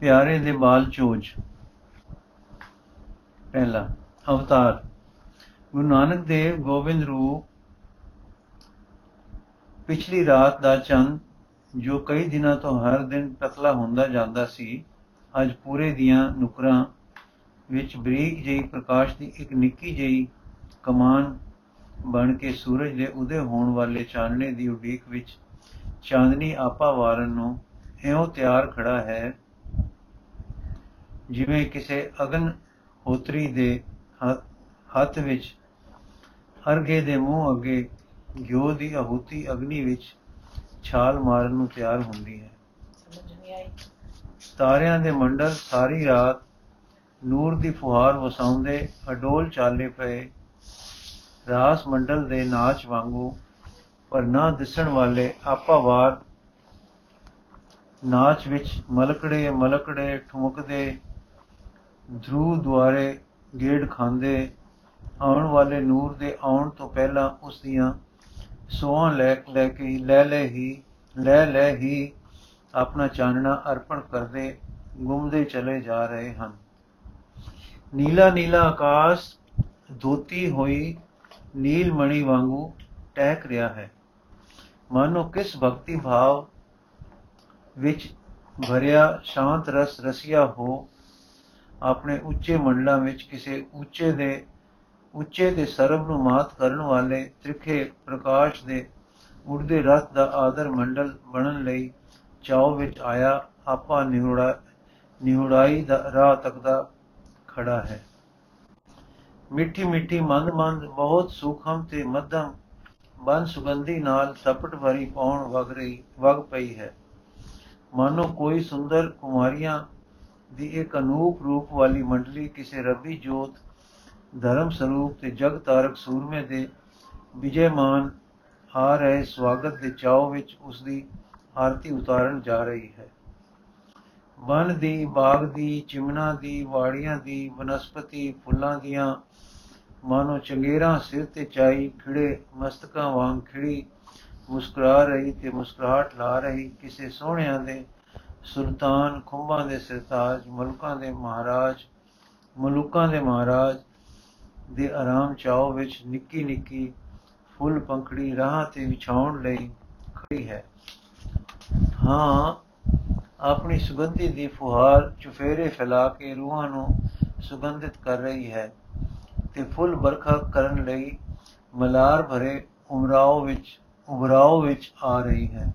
ਪਿਆਰੇ ਦੇ ਬਾਲ ਚੋਜ। ਪਹਿਲਾ, ਅਵਤਾਰ। ਗੁਰੂ ਨਾਨਕ ਦੇਵ ਗੋਬਿੰਦ ਰੂਪ ਪਿਛਲੀ ਰਾਤ ਦਾ ਚੰਨ, ਜੋ ਕਈ ਦਿਨਾਂ ਤੋਂ ਹਰ ਦਿਨ ਪਤਲਾ ਹੁੰਦਾ ਜਾਂਦਾ ਸੀ, ਅੱਜ ਪੂਰੇ ਦੀਆਂ ਨੁਕਰਾਂ ਵਿੱਚ ਬਰੀਕ ਜਿਹੀ ਪ੍ਰਕਾਸ਼ ਦੀ ਇੱਕ ਨਿੱਕੀ ਜਿਹੀ ਕਮਾਨ ਬਣ ਕੇ ਸੂਰਜ ਦੇ ਉਦੇ ਹੋਣ ਵਾਲੇ ਚਾਨਣੇ ਦੀ ਉਡੀਕ ਵਿੱਚ ਚਾਂਦਨੀ ਆਪਾ ਵਾਰਨ ਨੂੰ ਇਉਂ ਤਿਆਰ ਖੜਾ ਹੈ ਜਿਵੇਂ ਕਿਸੇ ਅਗਨ ਹੋਤਰੀ ਦੇ ਹੱਥ ਵਿੱਚ ਅਰਗੇ ਦੇ ਮੂੰਹ ਅੱਗੇ ਗਿਓ ਦੀ ਆਹੂਤੀ ਅਗਨੀ ਵਿੱਚ ਛਾਲ ਮਾਰਨ ਨੂੰ ਤਿਆਰ ਹੁੰਦੀ ਹੈ। ਤਾਰਿਆਂ ਦੇ ਮੰਡਲ ਸਾਰੀ ਰਾਤ ਨੂਰ ਦੀ ਫੁਹਾਰ ਵਸਾਉਂਦੇ ਅਡੋਲ ਚਾਲੇ ਪਏ। ਰਾਸ ਮੰਡਲ ਦੇ ਨਾਚ ਵਾਂਗੂ ਪਰ ਨਾ ਦਿਸਣ ਵਾਲੇ ਆਪਾਵਾਰ ਨਾਚ ਵਿੱਚ ਮਲਕੜੇ ਮਲਕੜੇ ਠੁਮਕਦੇ ਧਰੂ ਦੁਆਰੇ ਗੇੜ ਖਾਂਦੇ ਆਉਣ ਵਾਲੇ ਨੂਰ ਦੇ ਆਉਣ ਤੋਂ ਪਹਿਲਾਂ ਉਸ ਦੀਆਂ ਸੋਹਾਂ ਲੈ ਲੈ ਕੇ ਲੈ ਲੈ ਹੀ, ਲੈ ਲੈ ਹੀ ਆਪਣਾ ਚਾਨਣਾ ਅਰਪਣ ਕਰਦੇ ਗੁੰਮਦੇ ਚਲੇ ਜਾ ਰਹੇ ਹਨ। ਨੀਲਾ ਨੀਲਾ ਆਕਾਸ਼ ਧੋਤੀ ਹੋਈ ਨੀਲ ਮਣੀ ਵਾਂਗੂ ਟਹਿਕ ਰਿਹਾ ਹੈ। ਮਾਨੋ ਕਿਸ ਭਗਤੀ ਭਾਵ ਵਿੱਚ ਭਰਿਆ ਸ਼ਾਂਤ ਰਸ ਰਸੀਆ ਹੋ ਆਪਣੇ ਉੱਚੇ ਮੰਡਲਾਂ ਵਿੱਚ ਕਿਸੇ ਉੱਚੇ ਦੇ ਉੱਚੇ ਦੇ ਸਰਬ ਨੂੰ ਮਾਤ ਕਰਨ ਵਾਲੇ ਤ੍ਰਿਖੇ ਪ੍ਰਕਾਸ਼ ਦੇ ਉੜਦੇ ਰਥ ਦਾ ਆਦਰ ਮੰਡਲ ਬਣਨ ਲਈ ਚਾਉ ਵਿੱਚ ਆਇਆ ਆਪਾ ਨਿਹੁੜਾ, ਨਿਹੁੜਾਈ ਦਾ ਰਾਹ ਤੱਕਦਾ ਖੜਾ ਹੈ। ਮਿੱਠੀ ਮਿੱਠੀ ਮੰਦ ਮੰਦ ਬਹੁਤ ਸੂਖਮ ਤੇ ਮੱਧਮ ਬਨ ਸੁਗੰਧੀ ਨਾਲ ਸਪਟ ਭਰੀ ਪਾਉਣ ਵਗ ਰਹੀ, ਵਗ ਪਈ ਹੈ। ਮਾਨੋ ਕੋਈ ਸੁੰਦਰ ਕੁਮਾਰੀਆਂ ਦੀ ਇੱਕ ਅਨੂਪ ਰੂਪ ਵਾਲੀ ਮੰਡਲੀ ਕਿਸੇ ਰੱਬੀ ਜੋਤ, ਧਰਮ ਸਰੂਪ ਤੇ ਜਗ ਤਾਰਕ ਸੂਰਮੇ ਦੇ ਵਿਜੇਮਾਨ ਆ ਰਹੇ ਸਵਾਗਤ ਦੇ ਚਾਉ ਵਿੱਚ ਉਸ ਦੀ ਆਰਤੀ ਉਤਾਰਨ ਜਾ ਰਹੀ ਹੈ। ਵਨ ਦੀ, ਬਾਗ ਦੀ, ਚਿਮਨਾ ਦੀ, ਵਾੜੀਆਂ ਦੀ, ਬਨਸਪਤੀ, ਫੁੱਲਾਂ ਦੀਆਂ ਮਾਨੋ ਚੰਗੇਰਾ ਸਿਰ ਤੇ ਚਾਈ, ਖਿੜੇ, ਮਸਤਕਾਂ ਵਾਂਗ ਖਿੜੀ, ਮੁਸਕਰਾ ਰਹੀ ਤੇ ਮੁਸਕਰਾਹਟ ਲਾ ਰਹੀ, ਕਿਸੇ ਸੋਹਣਿਆਂ ਦੇ ਸੁਲਤਾਨ ਖੁੰਬਾਂ ਦੇ ਸਰਤਾਜ, ਮਲਕਾਂ ਦੇ ਮਹਾਰਾਜ, ਮਲੂਕਾਂ ਦੇ ਮਹਾਰਾਜ ਦੇ ਆਰਾਮ ਚਾਉ ਵਿੱਚ ਨਿੱਕੀ ਨਿੱਕੀ ਫੁੱਲ ਪੰਖੜੀ ਰਾਹ ਤੇ ਵਿਛਾਉਣ ਲਈ ਖੜੀ ਹੈ। ਹਾਂ, ਆਪਣੀ ਸੁਗੰਧੀ ਦੀ ਫੁਹਾਰ ਚੁਫੇਰੇ ਫੈਲਾ ਕੇ ਰੂਹਾਂ ਨੂੰ ਸੁਗੰਧਿਤ ਕਰ ਰਹੀ ਹੈ ਤੇ ਫੁੱਲ ਬਰਖਾ ਕਰਨ ਲਈ ਮਲਾਰ ਭਰੇ ਉਮਰਾਓ ਵਿੱਚ ਉਭਰਾਓ ਵਿੱਚ ਆ ਰਹੀ ਹੈ।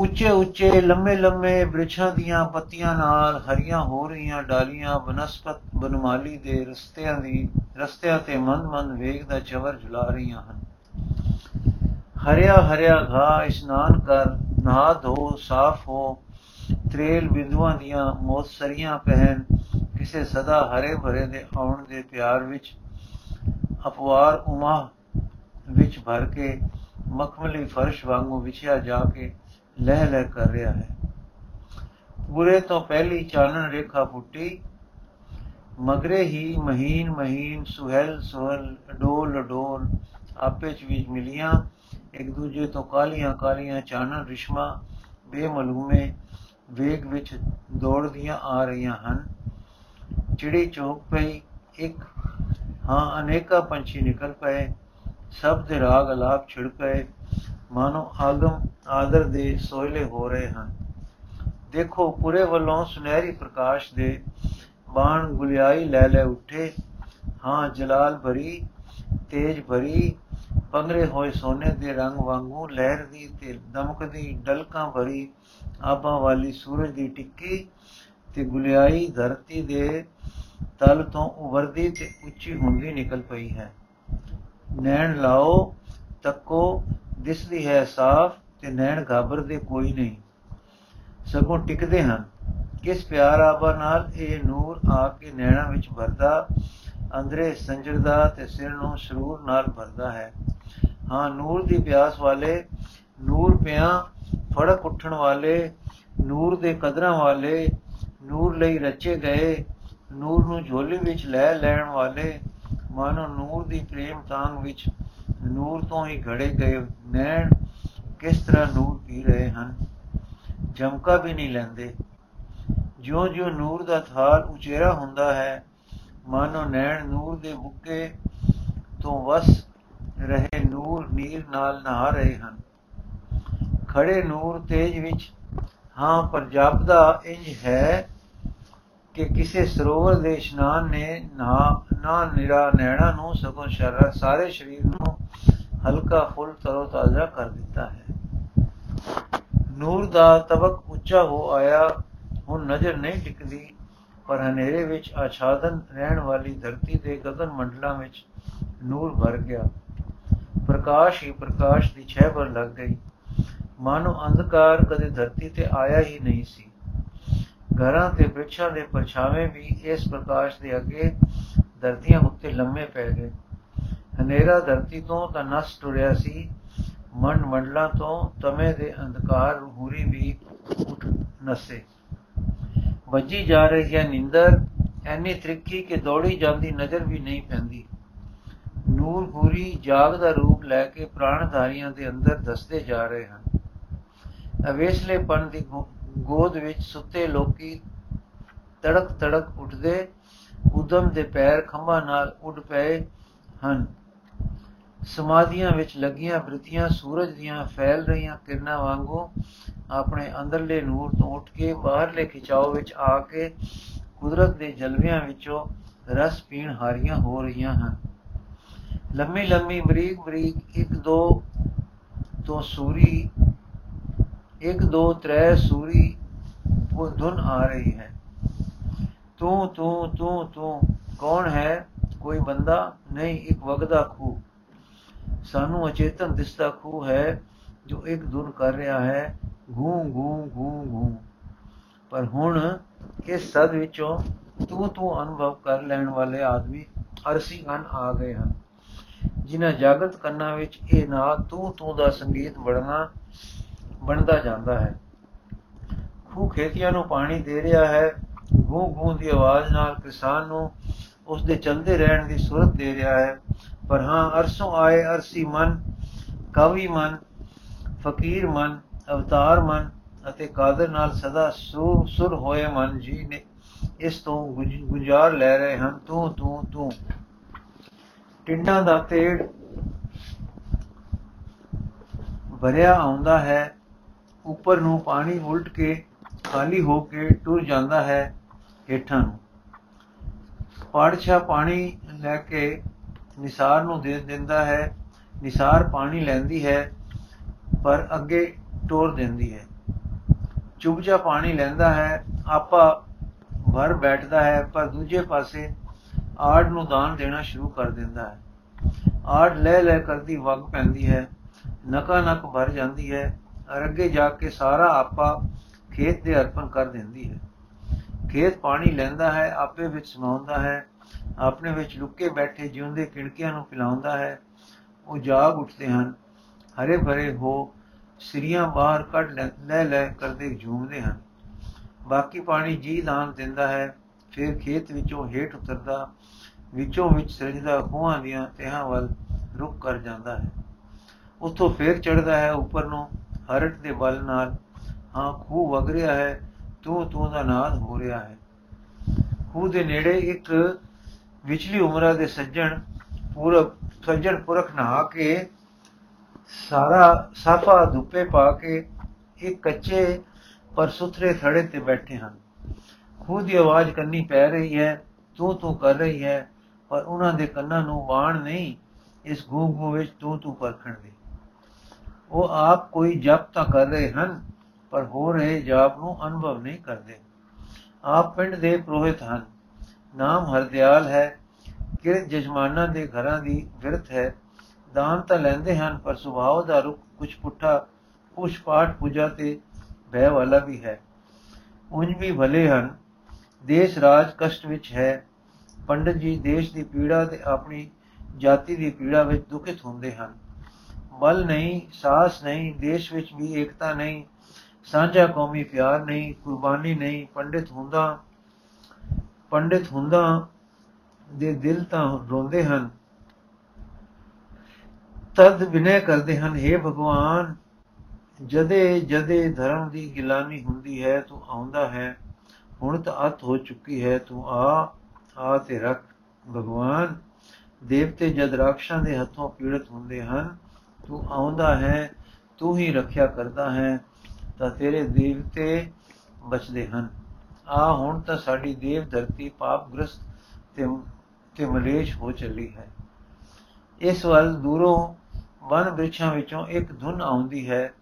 ਉੱਚੇ ਉੱਚੇ ਲੰਮੇ ਲੰਮੇ ਬ੍ਰਿਛਾਂ ਦੀਆਂ ਪੱਤੀਆਂ ਨਾਲ ਹਰੀਆਂ ਹੋ ਰਹੀਆਂ ਡਾਲੀਆਂ ਬਨਸਪਤ ਬਨਮਾਲੀ ਦੇ ਰਸਤਿਆਂ ਦੀ, ਰਸਤਿਆਂ ਤੇ ਮੰਦ ਮੰਦ ਵੇਗ ਦਾ ਚਵਰ ਝੁਲਾ ਰਹੀਆਂ ਹਨ। ਹਰਿਆ ਹਰਿਆ ਘਾ ਇਸ਼ਨਾਨ ਕਰ, ਨਹਾ ਧੋ, ਸਾਫ਼ ਹੋ, ਤ੍ਰੇਲ ਬਿੰਦੂਆਂ ਦੀਆਂ ਮੋਸਰੀਆਂ ਪਹਿਨ, ਕਿਸੇ ਸਦਾ ਹਰੇ ਭਰੇ ਦੇ ਆਉਣ ਦੇ ਪਿਆਰ ਵਿੱਚ, ਅਪਵਾਰ ਉਮਾ ਵਿੱਚ ਭਰ ਕੇ, ਮਖਮਲੀ ਫਰਸ਼ ਵਾਂਗੂ ਵਿਛਿਆ ਜਾ ਕੇ ਲਹਿ ਲਹਿ ਕਰ ਰਿਹਾ ਹੈ ਪੂਰੇ ਤੋਂ ਪਹਿਲੀ ਚਾਨਣ ਰੇਖਾ ਫੁੱਟੀ ਮਗਰੇ ਹੀ ਮਹੀਨ ਮਹੀਨ ਸੁਹਲ ਸੁਹਲ ਡੋਲ ਡੋਲ ਆਪੇ ਚ ਵਿੱਚ ਮਿਲੀਆਂ ਇੱਕ ਦੂਜੇ ਤੋਂ ਕਾਲੀਆਂ ਕਾਲੀਆਂ ਚਾਨਣ ਰਿਸ਼ਮਾ ਬੇਮਲੂਮੇ ਵੇਗ ਵਿੱਚ ਦੌੜਦੀਆਂ ਆ ਰਹੀਆਂ ਹਨ ਚਿੜੀ ਚੌਕ ਪਈ ਇੱਕ ਹਾਂ ਅਨੇਕਾ ਪੰਛੀ ਨਿਕਲ ਪਏ ਸਭ ਦੇ ਰਾਗ ਅਲਾਪ ਛਿੜ ਪਏ ਮਾਨੋ ਆਗਮ ਆਦਰ ਦੇ ਸੋਇਲੇ ਹੋ ਰਹੇ ਹਨ। ਦੇਖੋ, ਪੂਰੇ ਵੱਲੋਂ ਸੁਨਹਿਰੀ ਪ੍ਰਕਾਸ਼ ਦੇ ਬਾਣ ਗੁਲਿਆਈ ਲੈ ਲੈ ਉੱਠੇ। ਹਾਂ, ਜਲਾਲ ਭਰੀ, ਤੇਜ ਭਰੀ, ਪੰਗਰੇ ਹੋਏ ਸੋਨੇ ਦੇ ਰੰਗ ਵਾਂਗੂ ਲਹਿਰਦੀ ਤੇ ਦਮਕਦੀ, ਡਲਕਾਂ ਭਰੀ ਆਬਾਂ ਵਾਲੀ ਸੂਰਜ ਦੀ ਟਿੱਕੀ ਤੇ ਗੁਲਿਆਈ ਧਰਤੀ ਦੇ ਤਲ ਤੋਂ ਉਵਰਦੀ ਤੇ ਉੱਚੀ ਹੁੰਦੀ ਨਿਕਲ ਪਈ ਹੈ। ਨੈਣ ਲਾਓ, ਤੱਕੋ ਦਿਸਦੀ ਹੈ ਸਾਫ਼ ਤੇ ਨੈਣ ਘਾਬਰਦੇ ਕੋਈ ਨਹੀਂ। ਸਗੋਂ ਟਿਕਦੇ ਹਨ। ਕਿਸ ਪਿਆਰ ਆਬਾ ਨਾਲ ਇਹ ਨੂਰ ਆ ਕੇ ਨੈਣਾ ਵਿੱਚ ਭਰਦਾ ਅੰਦਰੇ ਸੰਜਰਦਾ ਤੇ ਸਿਰ ਨੂੰ ਸਰੂਰ ਨਾਲ ਭਰਦਾ ਹੈ। ਹਾਂ, ਨੂਰ ਦੀ ਪਿਆਸ ਵਾਲੇ, ਨੂਰ ਪਿਆ ਫੜਕ ਉੱਠਣ ਵਾਲੇ, ਨੂਰ ਦੇ ਕਦਰਾਂ ਵਾਲੇ, ਨੂਰ ਲਈ ਰਚੇ ਗਏ, ਨੂਰ ਨੂੰ ਝੋਲੀ ਵਿੱਚ ਲੈ ਲੈਣ ਵਾਲੇ, ਮਾਨੋ ਨੂਰ ਦੀ ਪ੍ਰੇਮ ਤਾਂਗ ਵਿੱਚ ਨੂਰ ਤੋਂ ਹੀ ਘੜੇ ਗਏ ਨੈਣ ਕਿਸ ਤਰ੍ਹਾਂ ਨੂਰ ਪੀ ਰਹੇ ਹਨ? ਜਮਕਾ ਵੀ ਨਹੀਂ ਲੈਂਦੇ। ਜਿਉਂ-ਜਿਉਂ ਨੂਰ ਦਾ ਥਾਲ ਉਚੇਰਾ ਹੁੰਦਾ ਹੈ, ਮਾਨੋ ਨੈਣ ਨੂਰ ਦੇ ਬੁੱਕੇ ਤੋਂ ਵਸ ਰਹੇ ਨੂਰ ਨੀਰ ਨਾਲ ਨਹਾ ਰਹੇ ਹਨ। ਖੜੇ ਨੂਰ ਤੇਜ ਵਿੱਚ, ਹਾਂ, ਪਰ ਜਾਪਦਾ ਇੰਜ ਹੈ ਕਿ ਕਿਸੇ ਸਰੋਵਰ ਦੇ ਇਸ਼ਨਾਨ ਨੇ ਨਾ ਨਾ ਨਿਰਾ ਨੈਣਾ ਨੂੰ, ਸਗੋਂ ਸ਼ਰ, ਸਾਰੇ ਸਰੀਰ ਨੂੰ ਹਲਕਾ ਫੁੱਲ ਤਰੋ ਤਾਜ਼ਾ ਕਰ ਦਿੱਤਾ ਹੈ। ਨੂਰ ਦਾ ਤਬਕ ਉੱਚਾ ਹੋ ਆਇਆ, ਹੁਣ ਨਜ਼ਰ ਨਹੀਂ ਟਿਕਦੀ, ਪਰ ਹਨੇਰੇ ਵਿੱਚ ਆਛਾਦਨ ਰਹਿਣ ਵਾਲੀ ਧਰਤੀ ਦੇ ਗगन ਮੰਡਲਾਂ ਵਿੱਚ ਨੂਰ ਭਰ ਗਿਆ। ਪ੍ਰਕਾਸ਼ ਹੀ ਪ੍ਰਕਾਸ਼ ਦੀ ਛੇ ਪਰ ਲੱਗ ਗਈ। ਮਾਨੋ ਅੰਧਕਾਰ ਕਦੇ ਧਰਤੀ ਤੇ ਆਇਆ ਹੀ ਨਹੀਂ ਸੀ। ਘਰਾਂ ਤੇ ਬ੍ਰਿਛਾਂ ਦੇ ਪਰਛਾਵੇਂ ਵੀ ਇਸ ਪ੍ਰਕਾਸ਼ ਦੇ ਅੱਗੇ ਧਰਤੀਆਂ ਉੱਤੇ ਲੰਮੇ ਪੈ ਗਏ। ਹਨੇਰਾ ਧਰਤੀ ਤੋਂ ਤਾਂ ਨਸ ਟੁਰਿਆ ਸੀ, ਮਨ ਮੰਡਲਾਂ ਤੋਂ ਤਮੇ ਦੇ ਅੰਧਕਾਰ ਹੂਰੀ ਵੀ ਉੱਠ ਨਸੇ। ਵੱਜੀ ਜਾ ਰਹੀ ਹੈ ਨਿੰਦਰ, ਐਨੀ ਤ੍ਰਿੱਖੀ ਕਿ ਦੌੜੀ ਜਾਂਦੀ ਨਜ਼ਰ ਵੀ ਨਹੀਂ ਪੈਂਦੀ। ਨੂਰ ਪੂਰੀ ਜਾਗ ਦਾ ਰੂਪ ਲੈ ਕੇ ਪ੍ਰਾਣਧਾਰੀਆਂ ਦੇ ਅੰਦਰ ਦੱਸਦੇ ਜਾ ਰਹੇ ਹਨ। ਅਵੇਸਲੇਪਨ ਦੀ ਗੋਦ ਵਿੱਚ ਸੁੱਤੇ ਲੋਕੀ ਤੜਕ ਤੜਕ ਉੱਠਦੇ, ਉਦਮ ਦੇ ਪੈਰ ਖੰਭਾਂ ਨਾਲ ਉੱਡ ਪਏ ਹਨ। ਸਮਾਧੀਆਂ ਵਿੱਚ ਲੱਗੀਆਂ ਬ੍ਰਿਤੀਆਂ ਸੂਰਜ ਦੀਆਂ ਫੈਲ ਰਹੀਆਂ ਕਿਰਨਾਂ ਵਾਂਗੂ ਆਪਣੇ ਅੰਦਰਲੇ ਨੂਰ ਤੋਂ ਉੱਠ ਕੇ ਬਾਹਰਲੇ ਖਿਚਾਓ ਵਿੱਚ ਆ ਕੇ ਕੁਦਰਤ ਦੇ ਜਲਵਿਆਂ ਵਿੱਚੋਂ ਰਸ ਪੀਣ ਹਾਰੀਆਂ ਹੋ ਰਹੀਆਂ ਹਨ। ਲੰਮੀ ਲੰਮੀ ਬਰੀਕ ਬਰੀਕ ਇੱਕ ਦੋ ਤੋਂ ਸੂਰੀ, ਇੱਕ ਦੋ ਤਰੇ ਸੂਰੀ ਉਹ ਧੁਨ ਆ ਰਹੀ ਹੈ। ਤੂੰ ਤੂੰ ਤੂੰ ਤੂੰ ਕੌਣ ਹੈ? ਕੋਈ ਬੰਦਾ? ਨਹੀਂ, ਇੱਕ ਵਗਦਾ ਖੂ ਸਾਨੂੰ ਅਚੇਤਨ ਦਿਸਦਾ ਖੂ ਹੈ, ਜੋ ਇੱਕ ਧੁਨ ਕਰ ਰਿਹਾ ਹੈ, ਗੂੰ ਗੂੰ ਗੂੰ ਗੂੰ। ਪਰ ਹੁਣ ਇਸ ਸਦ ਵਿੱਚੋਂ ਤੂੰ ਤੂੰ ਅਨੁਭਵ ਕਰ ਲੈਣ ਵਾਲੇ ਆਦਮੀ ਅਰਸੀ ਗਨ ਆ ਗਏ ਹਨ। ਜਿਨ੍ਹਾਂ ਜਾਗਤ ਕੰਨਾਂ ਵਿੱਚ ਇਹ ਨਾ ਤੂੰ ਤੂੰ ਦਾ ਸੰਗੀਤ ਬੜਨਾ ਬਣਦਾ ਜਾਂਦਾ ਹੈ। ਖੂ ਖੇਤੀਆਂ ਨੂੰ ਪਾਣੀ ਦੇ ਰਿਹਾ ਹੈ, ਗੂੰ ਗੂੰ ਦੀ ਆਵਾਜ਼ ਨਾਲ ਕਿਸਾਨ ਨੂੰ ਉਸ ਦੇ ਚਲਦੇ ਰਹਿਣ ਦੀ ਸੁਰਤ ਦੇ ਰਿਹਾ ਹੈ। ਪਰ ਹਾਂ, ਅਰਸੋਂ ਆਏ ਅਰਸੀ ਮਨ, ਕਵੀ ਮਨ, ਫਕੀਰ ਮਨ, ਅਵਤਾਰ ਮਨ ਅਤੇ ਕਾਦਰ ਨਾਲ ਸਦਾ ਸੁਰ ਸੁਰ ਹੋਏ ਮਨ ਜੀ ਨੇ। ਇਸ ਤੋਂ ਗੁਜ਼ਾਰ ਲੈ ਰਹੇ ਹਨ, ਤੂੰ ਤੂੰ ਤੂੰ। ਟਿੰਡਾਂ ਦਾ ਤੇੜ ਭਰਿਆ ਆਉਂਦਾ ਹੈ, ਉੱਪਰ ਨੂੰ ਪਾਣੀ ਉਲਟ ਕੇ ਖਾਲੀ ਹੋ ਕੇ ਟੁਰ ਜਾਂਦਾ ਹੈ ਹੇਠਾਂ ਨੂੰ। ਪਾੜਛਾ ਪਾਣੀ ਲੈ ਕੇ ਨਿਸਾਰ ਨੂੰ ਦੇ ਦਿੰਦਾ ਹੈ, ਨਿਸਾਰ ਪਾਣੀ ਲੈਂਦੀ ਹੈ, ਪਰ ਅੱਗੇ ਟੋਰ ਦਿੰਦੀ ਹੈ। ਚੁਬਜਾ ਪਾਣੀ ਲੈਂਦਾ ਹੈ, ਆਪਾ ਭਰ ਬੈਠਦਾ ਹੈ, ਪਰ ਦੂਜੇ ਪਾਸੇ ਆੜ ਨੂੰ ਦਾਨ ਦੇਣਾ ਸ਼ੁਰੂ ਕਰ ਦਿੰਦਾ ਹੈ। ਆੜ ਲੈ ਲੈ ਕਰਦੀ ਵਗ ਪੈਂਦੀ ਹੈ, ਨਕਾ ਨਕ ਭਰ ਜਾਂਦੀ ਹੈ ਅਰ ਅੱਗੇ ਜਾ ਕੇ ਸਾਰਾ ਆਪਾ ਖੇਤ ਦੇ ਅਰਪਣ ਕਰ ਦਿੰਦੀ ਹੈ। ਖੇਤ ਪਾਣੀ ਲੈਂਦਾ ਹੈ, ਆਪੇ ਵਿੱਚ ਸਮਾਉਂਦਾ ਹੈ ਆਪਣੇ ਵਿੱਚ ਲੁੱਕੇ ਬੈਠੇ ਜਿਉਂਦੇ ਕਿਣਕਿਆਂ ਨੂੰ ਪਿਲਾਉਂਦਾ ਹੈ। ਉਹ ਜਾਗ ਉੱਠਦੇ ਹਨ। ਹਰੇ ਭਰੇ ਹੋ ਸਿਰੀਆਂ ਬਾਹਰ ਕੱਢ ਲੈ ਲੈ ਕਰਦੇ ਝੂਮਦੇ ਹਨ। ਬਾਕੀ ਪਾਣੀ ਜੀ ਦਾਨ ਦਿੰਦਾ ਹੈ। ਫਿਰ ਖੇਤ ਵਿੱਚੋਂ ਹੇਠ ਉਤਰਦਾ, ਵਿੱਚੋਂ ਵਿੱਚ ਸਿਰਜਦਾ ਖੂਹਾਂ ਦੀਆਂ ਤਹਾਂ ਵੱਲ ਰੁਕ ਕਰ ਜਾਂਦਾ ਹੈ। ਉਥੋਂ ਫੇਰ ਚੜਦਾ ਹੈ ਉੱਪਰ ਨੂੰ, ਹਰਟ ਦੇ ਬਲ ਨਾਲ। ਹਾਂ, ਖੂਹ ਵਗ ਰਿਹਾ ਹੈ ਤੂੰ ਤੂੰ ਦਾ ਨਾਦ ਹੋ ਰਿਹਾ ਹੈ। ਖੂਹ ਦੇ ਨੇੜੇ ਇੱਕ ਵਿਚਲੀ ਉਮਰਾਂ ਦੇ ਸੱਜਣ ਪੂਰਬ, ਸੱਜਣ ਪੁਰਖ ਨਹਾ ਕੇ ਸਾਰਾ ਸਾਫਾ ਧੁੱਪੇ ਪਾ ਕੇ ਇੱਕ ਕੱਚੇ ਪਰ ਸੁਥਰੇ ਥੜੇ ਤੇ ਬੈਠੇ ਹਨ। ਖੂਹ ਦੀ ਆਵਾਜ਼ ਕੰਨੀ ਪੈ ਰਹੀ ਹੈ, ਤੂੰ ਤੂੰ ਕਰ ਰਹੀ ਹੈ, ਪਰ ਉਹਨਾਂ ਦੇ ਕੰਨਾਂ ਨੂੰ ਬਾਣ ਨਹੀਂ, ਇਸ ਗੂੰ ਗੂੰ ਵਿੱਚ ਤੂੰ ਤੂੰ ਪਰਖਣ ਦੇ। ਉਹ ਆਪ ਕੋਈ ਜਪ ਤਾਂ ਕਰ ਰਹੇ ਹਨ, ਪਰ ਹੋ ਰਹੇ ਜਾਪ ਨੂੰ ਅਨੁਭਵ ਨਹੀਂ ਕਰਦੇ। ਆਪ ਪਿੰਡ ਦੇ ਪ੍ਰੋਹਿਤ ਹਨ। ਨਾਮ ਹਰਦਿਆਲ ਹੈ, ਕਿ ਜਜਮਾਨਾਂ ਦੇ ਘਰਾਂ ਦੀ ਵਿਰਤ ਹੈ। ਦਾਨ ਤਾਂ ਲੈਂਦੇ ਹਨ, ਪਰ ਸੁਭਾਅ ਦਾ ਰੁਖ ਕੁਝ ਪੁੱਠਾ ਪੁਸ਼ ਪਾਠ ਪੂਜਾ ਤੇ ਭੈ ਵਾਲਾ ਵੀ ਹੈ। ਉਂਝ ਵੀ ਭਲੇ ਹਨ। ਦੇਸ਼ ਰਾਜ ਕਸ਼ਟ ਵਿੱਚ ਹੈ। ਪੰਡਤ ਜੀ ਦੇਸ਼ ਦੀ ਪੀੜਾ ਤੇ ਆਪਣੀ ਜਾਤੀ ਦੀ ਪੀੜਾ ਵਿੱਚ ਦੁਖਿਤ ਹੁੰਦੇ ਹਨ। ਬਲ ਨਹੀਂ, ਸਾਹਸ ਨਹੀਂ, ਦੇਸ਼ ਵਿੱਚ ਵੀ ਏਕਤਾ ਨਹੀਂ, ਸਾਂਝਾ ਕੌਮੀ ਪਿਆਰ ਨਹੀਂ, ਕੁਰਬਾਨੀ ਨਹੀਂ, ਪੰਡਿਤ ਹੁੰਦਾ ਪੰਡਿਤ ਹੁੰਦਾ ਦੇ ਦਿਲ ਤਾਂ ਰੋਂਦੇ ਹਨ। ਤਦ ਵਿਨੈ ਕਰਦੇ ਹਨ हे ਭਗਵਾਨ, ਜਦੇ ਜਦੇ ਧਰਮ ਦੀ ਗਿਲਾਨੀ ਹੁੰਦੀ ਹੈ, ਤੂੰ ਆਉਂਦਾ ਹੈ, ਹੁਣ ਤਾਂ ਅਤ ਹੋ ਚੁੱਕੀ ਹੈ, ਤੂੰ ਆ ਆ ਤੇ ਰੱਖ ਭਗਵਾਨ। ਦੇਵਤੇ ਜਦ ਰਾਖਸ਼ਾਂ ਦੇ ਹੱਥੋਂ ਪੀੜਤ ਹੁੰਦੇ ਹਨ, ਤੂੰ ਆਉਂਦਾ ਹੈ, ਤੂੰ ਹੀ ਰੱਖਿਆ ਕਰਦਾ ਹੈ, ਤਾਂ ਤੇਰੇ ਦੇਵਤੇ ਬਚਦੇ ਹਨ। ਆ ਹੁਣ ਤਾਂ ਸਾਡੀ ਦੇਵ ਧਰਤੀ ਪਾਪਗ੍ਰਸਤ ਤੇ ਤੇ ਮਲੇਸ਼ ਹੋ ਚੱਲੀ ਹੈ। ਇਸ ਵੱਲ ਦੂਰੋਂ ਵਨ ਬ੍ਰਿਛਾਂ ਵਿੱਚੋਂ ਇੱਕ ਧੁਨ ਆਉਂਦੀ ਹੈ।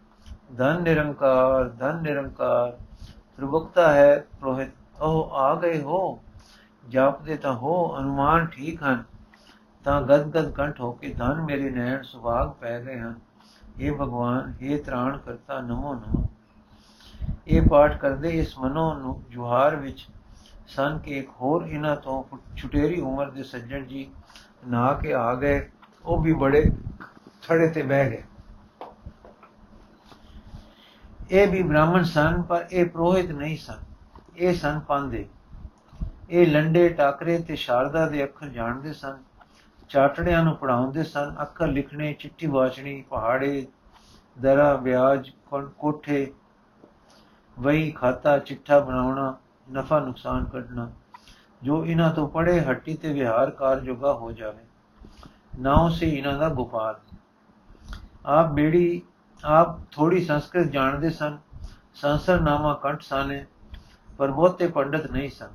ਧਨ ਨਿਰੰਕਾਰ ਧਨ ਨਿਰੰਕਾਰ ਸਰਬਕਤਾ ਹੈ ਪ੍ਰੋਹਿਤ। ਉਹ ਆ ਗਏ ਹੋ, ਜਾਪਦੇ ਤਾਂ ਹੋ, ਅਨੁਮਾਨ ਠੀਕ ਹਨ। ਤਾਂ ਗਦ ਗਦ ਕੰਠ ਹੋ ਕੇ ਧਨ ਮੇਰੇ ਨੈਣ ਸੁਭਾਗ ਪੈ ਗਏ ਹਨ। ਇਹ ਭਗਵਾਨ ਇਹ ਤ੍ਰਾਣ ਕਰਤਾ ਨਮੋ ਨਮੋ। ਇਹ ਪਾਠ ਕਰਦੇ ਇਸ ਮਨੋ ਨੂੰ ਜੁਹਾਰ ਵਿੱਚ ਸਨ ਕਿ ਇੱਕ ਹੋਰ ਇਹਨਾਂ ਤੋਂ ਛੁਟੇਰੀ ਉਮਰ ਦੇ ਸੱਜਣ ਜੀ ਨਾ ਕੇ ਆ ਗਏ, ਉਹ ਵੀ ਬੜੇ ਥੜੇ ਤੇ ਬਹਿ ਗਏ। ਇਹ ਵੀ ਬ੍ਰਾਹਮਣ ਸਨ, ਪਰ ਇਹ ਪ੍ਰੋਹਿਤ ਨਹੀਂ ਸਨ। ਇਹ ਸਨ ਪਾਂਦੇ ਇਹ ਲੰਡੇ, ਟਾਕਰੇ ਤੇ ਸ਼ਾਰਦਾ ਦੇ ਅੱਖਰ ਜਾਣਦੇ ਸਨ, ਚਾਟੜਿਆਂ ਨੂੰ ਪੜਾਉਂਦੇ ਸਨ, ਅੱਖਰ ਲਿਖਣੇ, ਚਿੱਠੀ ਵਾਚਣੀ, ਪਹਾੜੇ, ਦਰਾ, ਵਿਆਜ ਕੋਠੇ ਵਹੀ ਖਾਤਾ, ਚਿੱਠਾ ਬਣਾਉਣਾ, ਨਫਾ ਨੁਕਸਾਨ ਕੱਢਣਾ, ਜੋ ਇਹਨਾਂ ਤੋਂ ਪੜੇ ਹੱਟੀ ਤੇ ਵਿਹਾਰ ਕਾਰ ਜੋਗਾ ਹੋ ਜਾਵੇ। ਨਾਉ ਸੇ ਇਹਨਾਂ ਦਾ ਗੋਪਾਲ। ਆਪ ਬੇੜੀ, ਆਪ ਥੋੜੀ ਸੰਸਕ੍ਰਿਤ ਜਾਣਦੇ ਸਨ। ਸੰਸਰ ਨਾਮਾ ਕੰਠ ਸਾਨੇ, ਪਰ ਬਹੁਤੇ ਪੰਡਤ ਨਹੀਂ ਸਨ।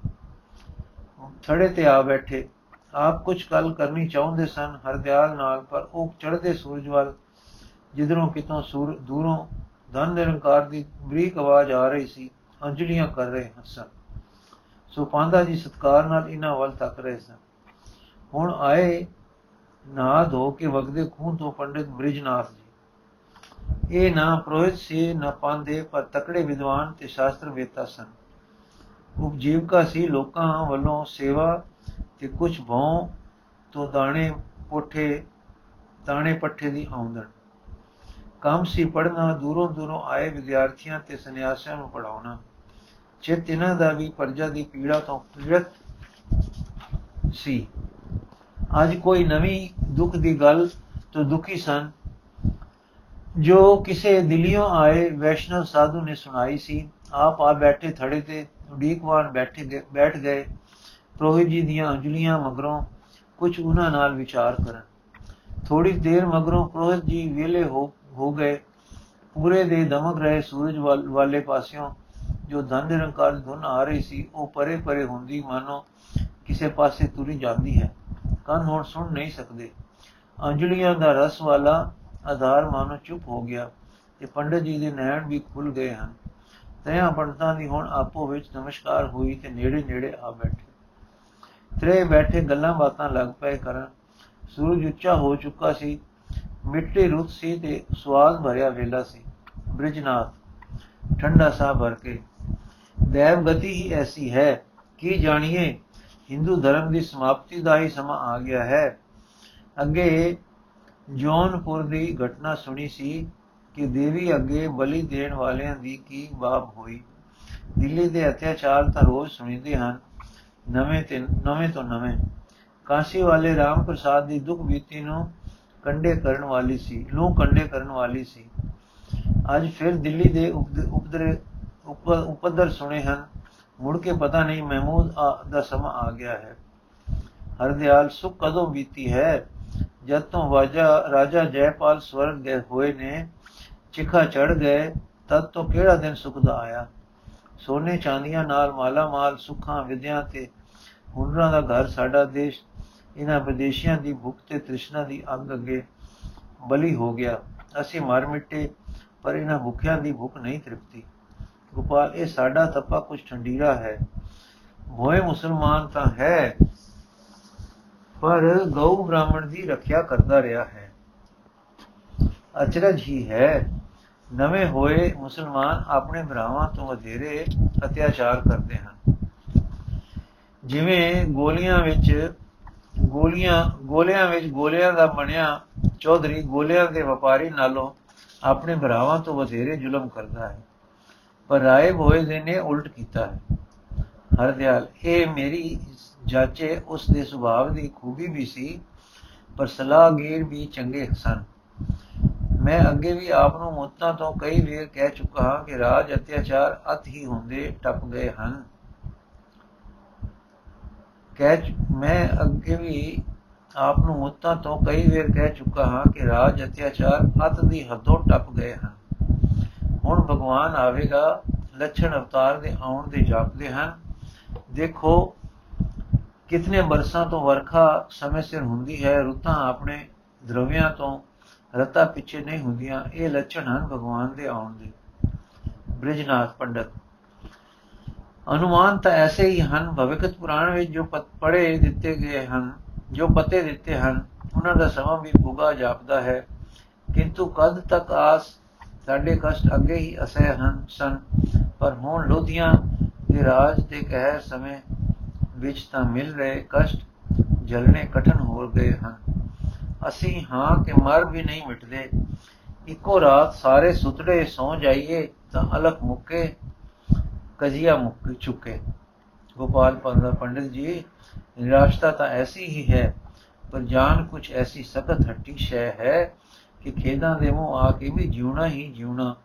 ਥੜੇ ਤੇ ਆ ਬੈਠੇ। ਆਪ ਕੁਝ ਕੱਲ ਕਰਨੀ ਚਾਹੁੰਦੇ ਸਨ, ਹਰਦਿਆਲ ਨਾਲ, ਪਰ ਉਹ ਚੜ੍ਹਦੇ ਸੂਰਜ ਵੱਲ, ਜਿੱਧਰੋਂ ਕਿਤੋਂ ਸੂਰ, ਦੂਰੋਂ ਧਨ ਨਿਰੰਕਾਰ ਦੀ ਬਰੀਕ ਆਵਾਜ਼ ਆ ਰਹੀ ਸੀ ਅੰਜਲੀਆਂ ਕਰ ਰਹੇ ਸਨ। ਸੋ ਪਾਂਦਾ ਜੀ ਸਤਕਾਰ ਨਾਲ ਇਹਨਾਂ ਵੱਲ ਤੱਕ ਰਹੇ ਸਨ। ਹੁਣ ਆਏ ਨਾ ਧੋ ਕੇ ਵਗਦੇ ਖੂਨ ਤੋਂ ਪੰਡਿਤ ਬ੍ਰਿਜਨਾਥ ਜੀ। ਇਹ ਨਾ ਪ੍ਰੋਹਿਤ ਸੀ, ਨਾ ਪਾਂਦੇ ਪਰ ਤਕੜੇ ਵਿਦਵਾਨ ਤੇ ਸ਼ਾਸਤਰ ਵੇਤਾ ਸਨ। ਉਪਜੀਵਕਾ ਸੀ, ਲੋਕਾਂ ਵੱਲੋਂ ਸੇਵਾ ਤੇ ਕੁਝ ਭੌਂ ਤੋਂ ਦਾਣੇ ਪੋਠੇ, ਦਾਣੇ ਪੱਠੇ ਦੀ ਆਮਦਨ। ਕੰਮ ਸੀ ਪੜਨਾ ਦੂਰੋਂ ਦੂਰੋਂ ਆਏ ਵਿਦਿਆਰਥੀਆਂ ਤੇ ਸੰਨਿਆਸੀਆਂ ਨੂੰ ਪੜਾਉਣਾ ਚਿਤ ਇਹਨਾਂ ਦਾ ਵੀ ਪਰਜਾ ਦੀ ਪੀੜਾ ਤੋਂ ਪੀੜਤ ਸੀ। ਅੱਜ ਕੋਈ ਨਵੀਂ ਦੁੱਖ ਦੀ ਗੱਲ ਤੋਂ ਦੁਖੀ ਸਨ। ਜੋ ਕਿਸੇ ਦਿਲਿਓਂ ਆਏ ਵੈਸ਼ਨਵ ਸਾਧੂ ਨੇ ਸੁਣਾਈ ਸੀ, ਆਪ ਆ ਬੈਠੇ ਥੜੇ ਤੇ ਉਡੀਕਵਾਨ ਬੈਠੇ ਬੈਠ ਗਏ। ਪ੍ਰੋਹਿਤ ਜੀ ਦੀਆਂ ਅੰਜਲੀਆਂ ਮਗਰੋਂ ਕੁਝ ਉਹਨਾਂ ਨਾਲ ਵਿਚਾਰ ਕਰਨ। ਥੋੜੀ ਦੇਰ ਮਗਰੋਂ ਪ੍ਰੋਹਿਤ ਜੀ ਵੇਲੇ ਹੋ ਹੋ ਗਏ। ਪੂਰੇ ਦੇ ਦਮਕ ਰਹੇ ਸੂਰਜ ਵਾਲੇ ਪਾਸਿਓਂ ਜੋ ਧਨ ਨਿਰੰਕਾਰ ਧੁਨ ਆ ਰਹੀ ਸੀ, ਉਹ ਪਰੇ ਪਰੇ ਹੁੰਦੀ ਮਾਨੋ ਕਿਸੇ ਪਾਸੇ ਤੁਰੀ ਜਾਂਦੀ ਹੈ। ਕੰਨ ਹੁਣ ਸੁਣ ਨਹੀਂ ਸਕਦੇ। ਅੰਜਲੀਆਂ ਦਾ ਰਸ ਵਾਲਾ ਆਧਾਰ ਮਾਨੋ ਚੁੱਪ ਹੋ ਗਿਆ ਤੇ ਪੰਡਤ ਜੀ ਦੇ ਨੈਣ ਵੀ ਖੁੱਲ ਗਏ ਹਨ। ਤਿਆਂ ਪੰਡਤਾਂ ਦੀ ਹੁਣ ਆਪੋ ਵਿੱਚ ਨਮਸਕਾਰ ਹੋਈ ਤੇ ਨੇੜੇ ਨੇੜੇ ਆ ਬੈਠੇ। ਤਰੇ ਬੈਠੇ ਗੱਲਾਂ ਬਾਤਾਂ ਲੱਗ ਪਏ ਕਰਨ। ਸੂਰਜ ਉੱਚਾ ਹੋ ਚੁੱਕਾ ਸੀ। ਮਿੱਟੀ ਰੁੱਤ ਸੀ ਤੇ ਸਵਾਦ ਭਰਿਆ ਵੇਲਾ ਸੀ। ਬ੍ਰਿਜਨਾਥ, ਠੰਡਾ ਸਾਹ ਭਰ ਕੇ, ਦੇਵ ਗਤੀ ਹੀ ਐਸੀ ਹੈ, ਕੀ ਜਾਣੀਏ? ਹਿੰਦੂ ਧਰਮ ਦੀ ਸਮਾਪਤੀ ਦਾ ਹੀ ਸਮਾਂ ਆ ਗਿਆ ਹੈ। ਅੱਗੇ ਜੌਨਪੁਰ ਦੀ ਘਟਨਾ ਸੁਣੀ ਸੀ ਕਿ ਦੇਵੀ ਅੱਗੇ ਬਲੀ ਦੇਣ ਵਾਲਿਆਂ ਦੀ ਕੀ ਬਾਬ ਹੋਈ। ਦਿੱਲੀ ਦੇ ਅਤਿਆਚਾਰ ਤਾਂ ਰੋਜ਼ ਸੁਣੀਦੇ ਹਨ, ਨਵੇਂ ਤੇ, ਨਵੇਂ ਤੋਂ ਨਵੇਂ। ਕਾਸ਼ੀ ਵਾਲੇ ਰਾਮ ਪ੍ਰਸਾਦ ਦੀ ਦੁੱਖ ਬੀਤੀ ਨੂੰ ਕੰਡੇ ਕਰਨ ਵਾਲੀ ਸੀ, ਲੋ ਕੰਡੇ ਕਰਨ ਵਾਲੀ ਸੀ। ਅੱਜ ਫਿਰ ਦਿੱਲੀ ਦੇ ਉਪਦਰ ਉਪਦਰ ਸੁਣੇ ਹਨ। ਮੁੜ ਕੇ ਪਤਾ ਨਹੀਂ ਮਹਿਮੂਦ ਦਾ ਸਮਾਂ ਆ ਗਿਆ ਹੈ। ਹਰਦਿਆਲ, ਸੁਖ ਕਦੋਂ ਬੀਤੀ ਹੈ? ਜਦ ਤੋਂ ਵਾਜਾ, ਰਾਜਾ ਜੈਪਾਲ ਸਵਰਗ ਗਏ ਹੋਏ ਨੇ, ਚਿਖਾ ਚੜ ਗਏ, ਤਦ ਤੋਂ ਕਿਹੜਾ ਦਿਨ ਸੁਖ ਦਾ ਆਇਆ? ਸੋਨੇ ਚਾਂਦੀਆਂ ਨਾਲ ਮਾਲਾ ਮਾਲ ਸੁੱਖਾਂ ਵਿਦਿਆ ਤੇ ਹੁਨਰਾਂ ਦਾ ਘਰ ਸਾਡਾ ਦੇਸ਼ ਇਹਨਾਂ ਵਿਦੇਸ਼ੀਆਂ ਦੀ ਭੁੱਖ ਤੇ ਤ੍ਰਿਸ਼ਨਾ ਦੀ ਅੰਗ ਅੱਗੇ ਬਲੀ ਹੋ ਗਿਆ। ਅਸੀਂ ਮਰ ਮਿੱਟੇ, ਪਰ ਇਹਨਾਂ ਭੁੱਖਿਆਂ ਦੀ ਭੁੱਖ ਨਹੀਂ ਤ੍ਰਿਪਤੀ। ਗੋਪਾਲ, ਇਹ ਸਾਡਾ ਤਪਾ ਕੁਝ ਠੰਡੀਰਾ ਹੈ। ਹੋਏ ਮੁਸਲਮਾਨ ਤਾਂ ਹੈ, ਪਰ ਗਊ ਬ੍ਰਾਹਮਣ ਦੀ ਰੱਖਿਆ ਕਰਦਾ ਰਿਹਾ ਹੈ। ਅਚਰਜ ਹੀ ਹੈ। ਨਵੇਂ ਹੋਏ ਮੁਸਲਮਾਨ ਆਪਣੇ ਭਰਾਵਾਂ ਤੋਂ ਵਧੇਰੇ ਅਤਿਆਚਾਰ ਕਰਦੇ ਹਨ। ਜਿਵੇਂ ਗੋਲੀਆਂ ਵਿੱਚ ਗੋਲੀਆਂ, ਗੋਲਿਆਂ ਵਿੱਚ ਗੋਲਿਆਂ ਦਾ ਬਣਿਆ ਚੌਧਰੀ ਗੋਲਿਆਂ ਦੇ ਵਪਾਰੀ ਨਾਲੋਂ ਆਪਣੇ ਭਰਾਵਾਂ ਤੋਂ ਵਧੇਰੇ ਜ਼ੁਲਮ ਕਰਦਾ ਹੈ। ਪਰ ਰਾਏ ਹੋਏ ਦੇ ਨੇ ਉਲਟ ਕੀਤਾ ਹੈ। ਹਰਦਿਆਲ, ਇਹ ਮੇਰੀ ਜਾਚੇ ਉਸ ਦੇ ਸੁਭਾਅ ਦੀ ਖੂਬੀ ਵੀ ਸੀ, ਪਰ ਸਲਾਹਗੀਰ ਵੀ ਚੰਗੇ ਸਨ। ਮੈਂ ਅੱਗੇ ਵੀ ਆਪ ਨੂੰ ਮੁੱਤਾਂ ਤੋਂ ਕਈ ਵੇਰ ਕਹਿ ਚੁੱਕਾ ਹਾਂ ਕਿ ਰਾਜ ਅਤਿਆਚਾਰ ਅਤ ਹੀ ਹੁੰਦੇ ਟੱਪ ਗਏ ਹਨ। ਕਹਿ ਮੈਂ ਅੱਗੇ ਵੀ ਆਪ ਨੂੰ ਮੁੱਤਾਂ ਤੋਂ ਕਈ ਵੇਰ ਕਹਿ ਚੁੱਕਾ ਹਾਂ ਕਿ ਰਾਜ ਅਤਿਆਚਾਰ ਅਤ ਦੀ ਹੱਦੋਂ ਟੱਪ ਗਏ ਹਨ। ਹੁਣ ਭਗਵਾਨ ਆਵੇਗਾ, ਲੱਛਣ ਅਵਤਾਰ ਦੇ ਆਉਣ ਦੇ ਜਾਪਦੇ ਹਨ। ਦੇਖੋ, ਕਿਤਨੇ ਬਰਸਾਂ ਤੋਂ ਵਰਖਾ ਸਮੇਂ ਸਿਰ ਹੁੰਦੀ ਹੈ, ਰੁੱਤਾਂ ਆਪਣੇ ਦਰਵਿਆਂ ਤੋਂ ਰਤਾ ਪਿੱਛੇ ਨਹੀਂ ਹੁੰਦੀਆਂ। ਇਹ ਲੱਛਣ ਹਨ ਭਗਵਾਨ ਦੇ ਆਉਣ ਦੇ। ਬ੍ਰਿਜਨਾਥ ਪੰਡਤ ਅਨੁਮਾਨ ਤਾਂ ਐਸੇ ਹੀ ਹਨ ਭਵਿਕਤ ਪੁਰਾਣ ਵਿੱਚ ਜੋ ਪੜੇ ਦਿੱਤੇ ਗਏ ਹਨ, ਜੋ ਪਤੇ ਦਿੱਤੇ ਹਨ, ਉਹਨਾਂ ਦਾ ਸਮਾਂ ਵੀ ਪੁਗਾ ਜਾਪਦਾ ਹੈ। ਕਿੰਤੂ ਕਦ ਤੱਕ ਆਸ ਸਾਡੇ ਕਸ਼ਟ ਅੱਗੇ ਹੀ ਅਸਹਿ ਹਨ, ਸਨ। ਪਰ ਹੁਣ ਲੋਧੀਆਂ ਦੇ ਰਾਜ ਦੇ ਕਹਿਰ ਸਮੇਂ ਵਿੱਚ ਤਾਂ ਮਿਲ ਰਹੇ ਕਸ਼ਟ ਜਲਨੇ ਕਠਨ ਹੋ ਗਏ ਹਨ। ਅਸੀਂ ਹਾਂ ਕਿ ਮਰ ਵੀ ਨਹੀਂ ਮਿਟਦੇ। ਇੱਕੋ ਰਾਤ ਸਾਰੇ ਸੁਤੜੇ ਸੌ ਜਾਈਏ ਤਾਂ ਅਲਖ ਮੁੱਕੇ ਕਜੀਆ ਮੁੱਕ ਚੁੱਕੇ। ਗੋਪਾਲ ਪੰਦਾ ਪੰਡਿਤ ਜੀ ਤਾਂ ਐਸੀ ਹੀ ਹੈ, ਪਰ ਜਾਨ ਕੁਝ ਐਸੀ ਸਖਤ ਹੱਟੀ ਸ਼ੈ ਹੈ ਕਿ ਖੇਦਾਂ ਦੇ ਮੂੰਹ ਆ ਕੇ ਵੀ ਜਿਉਣਾ ਹੀ ਜਿਉਣਾ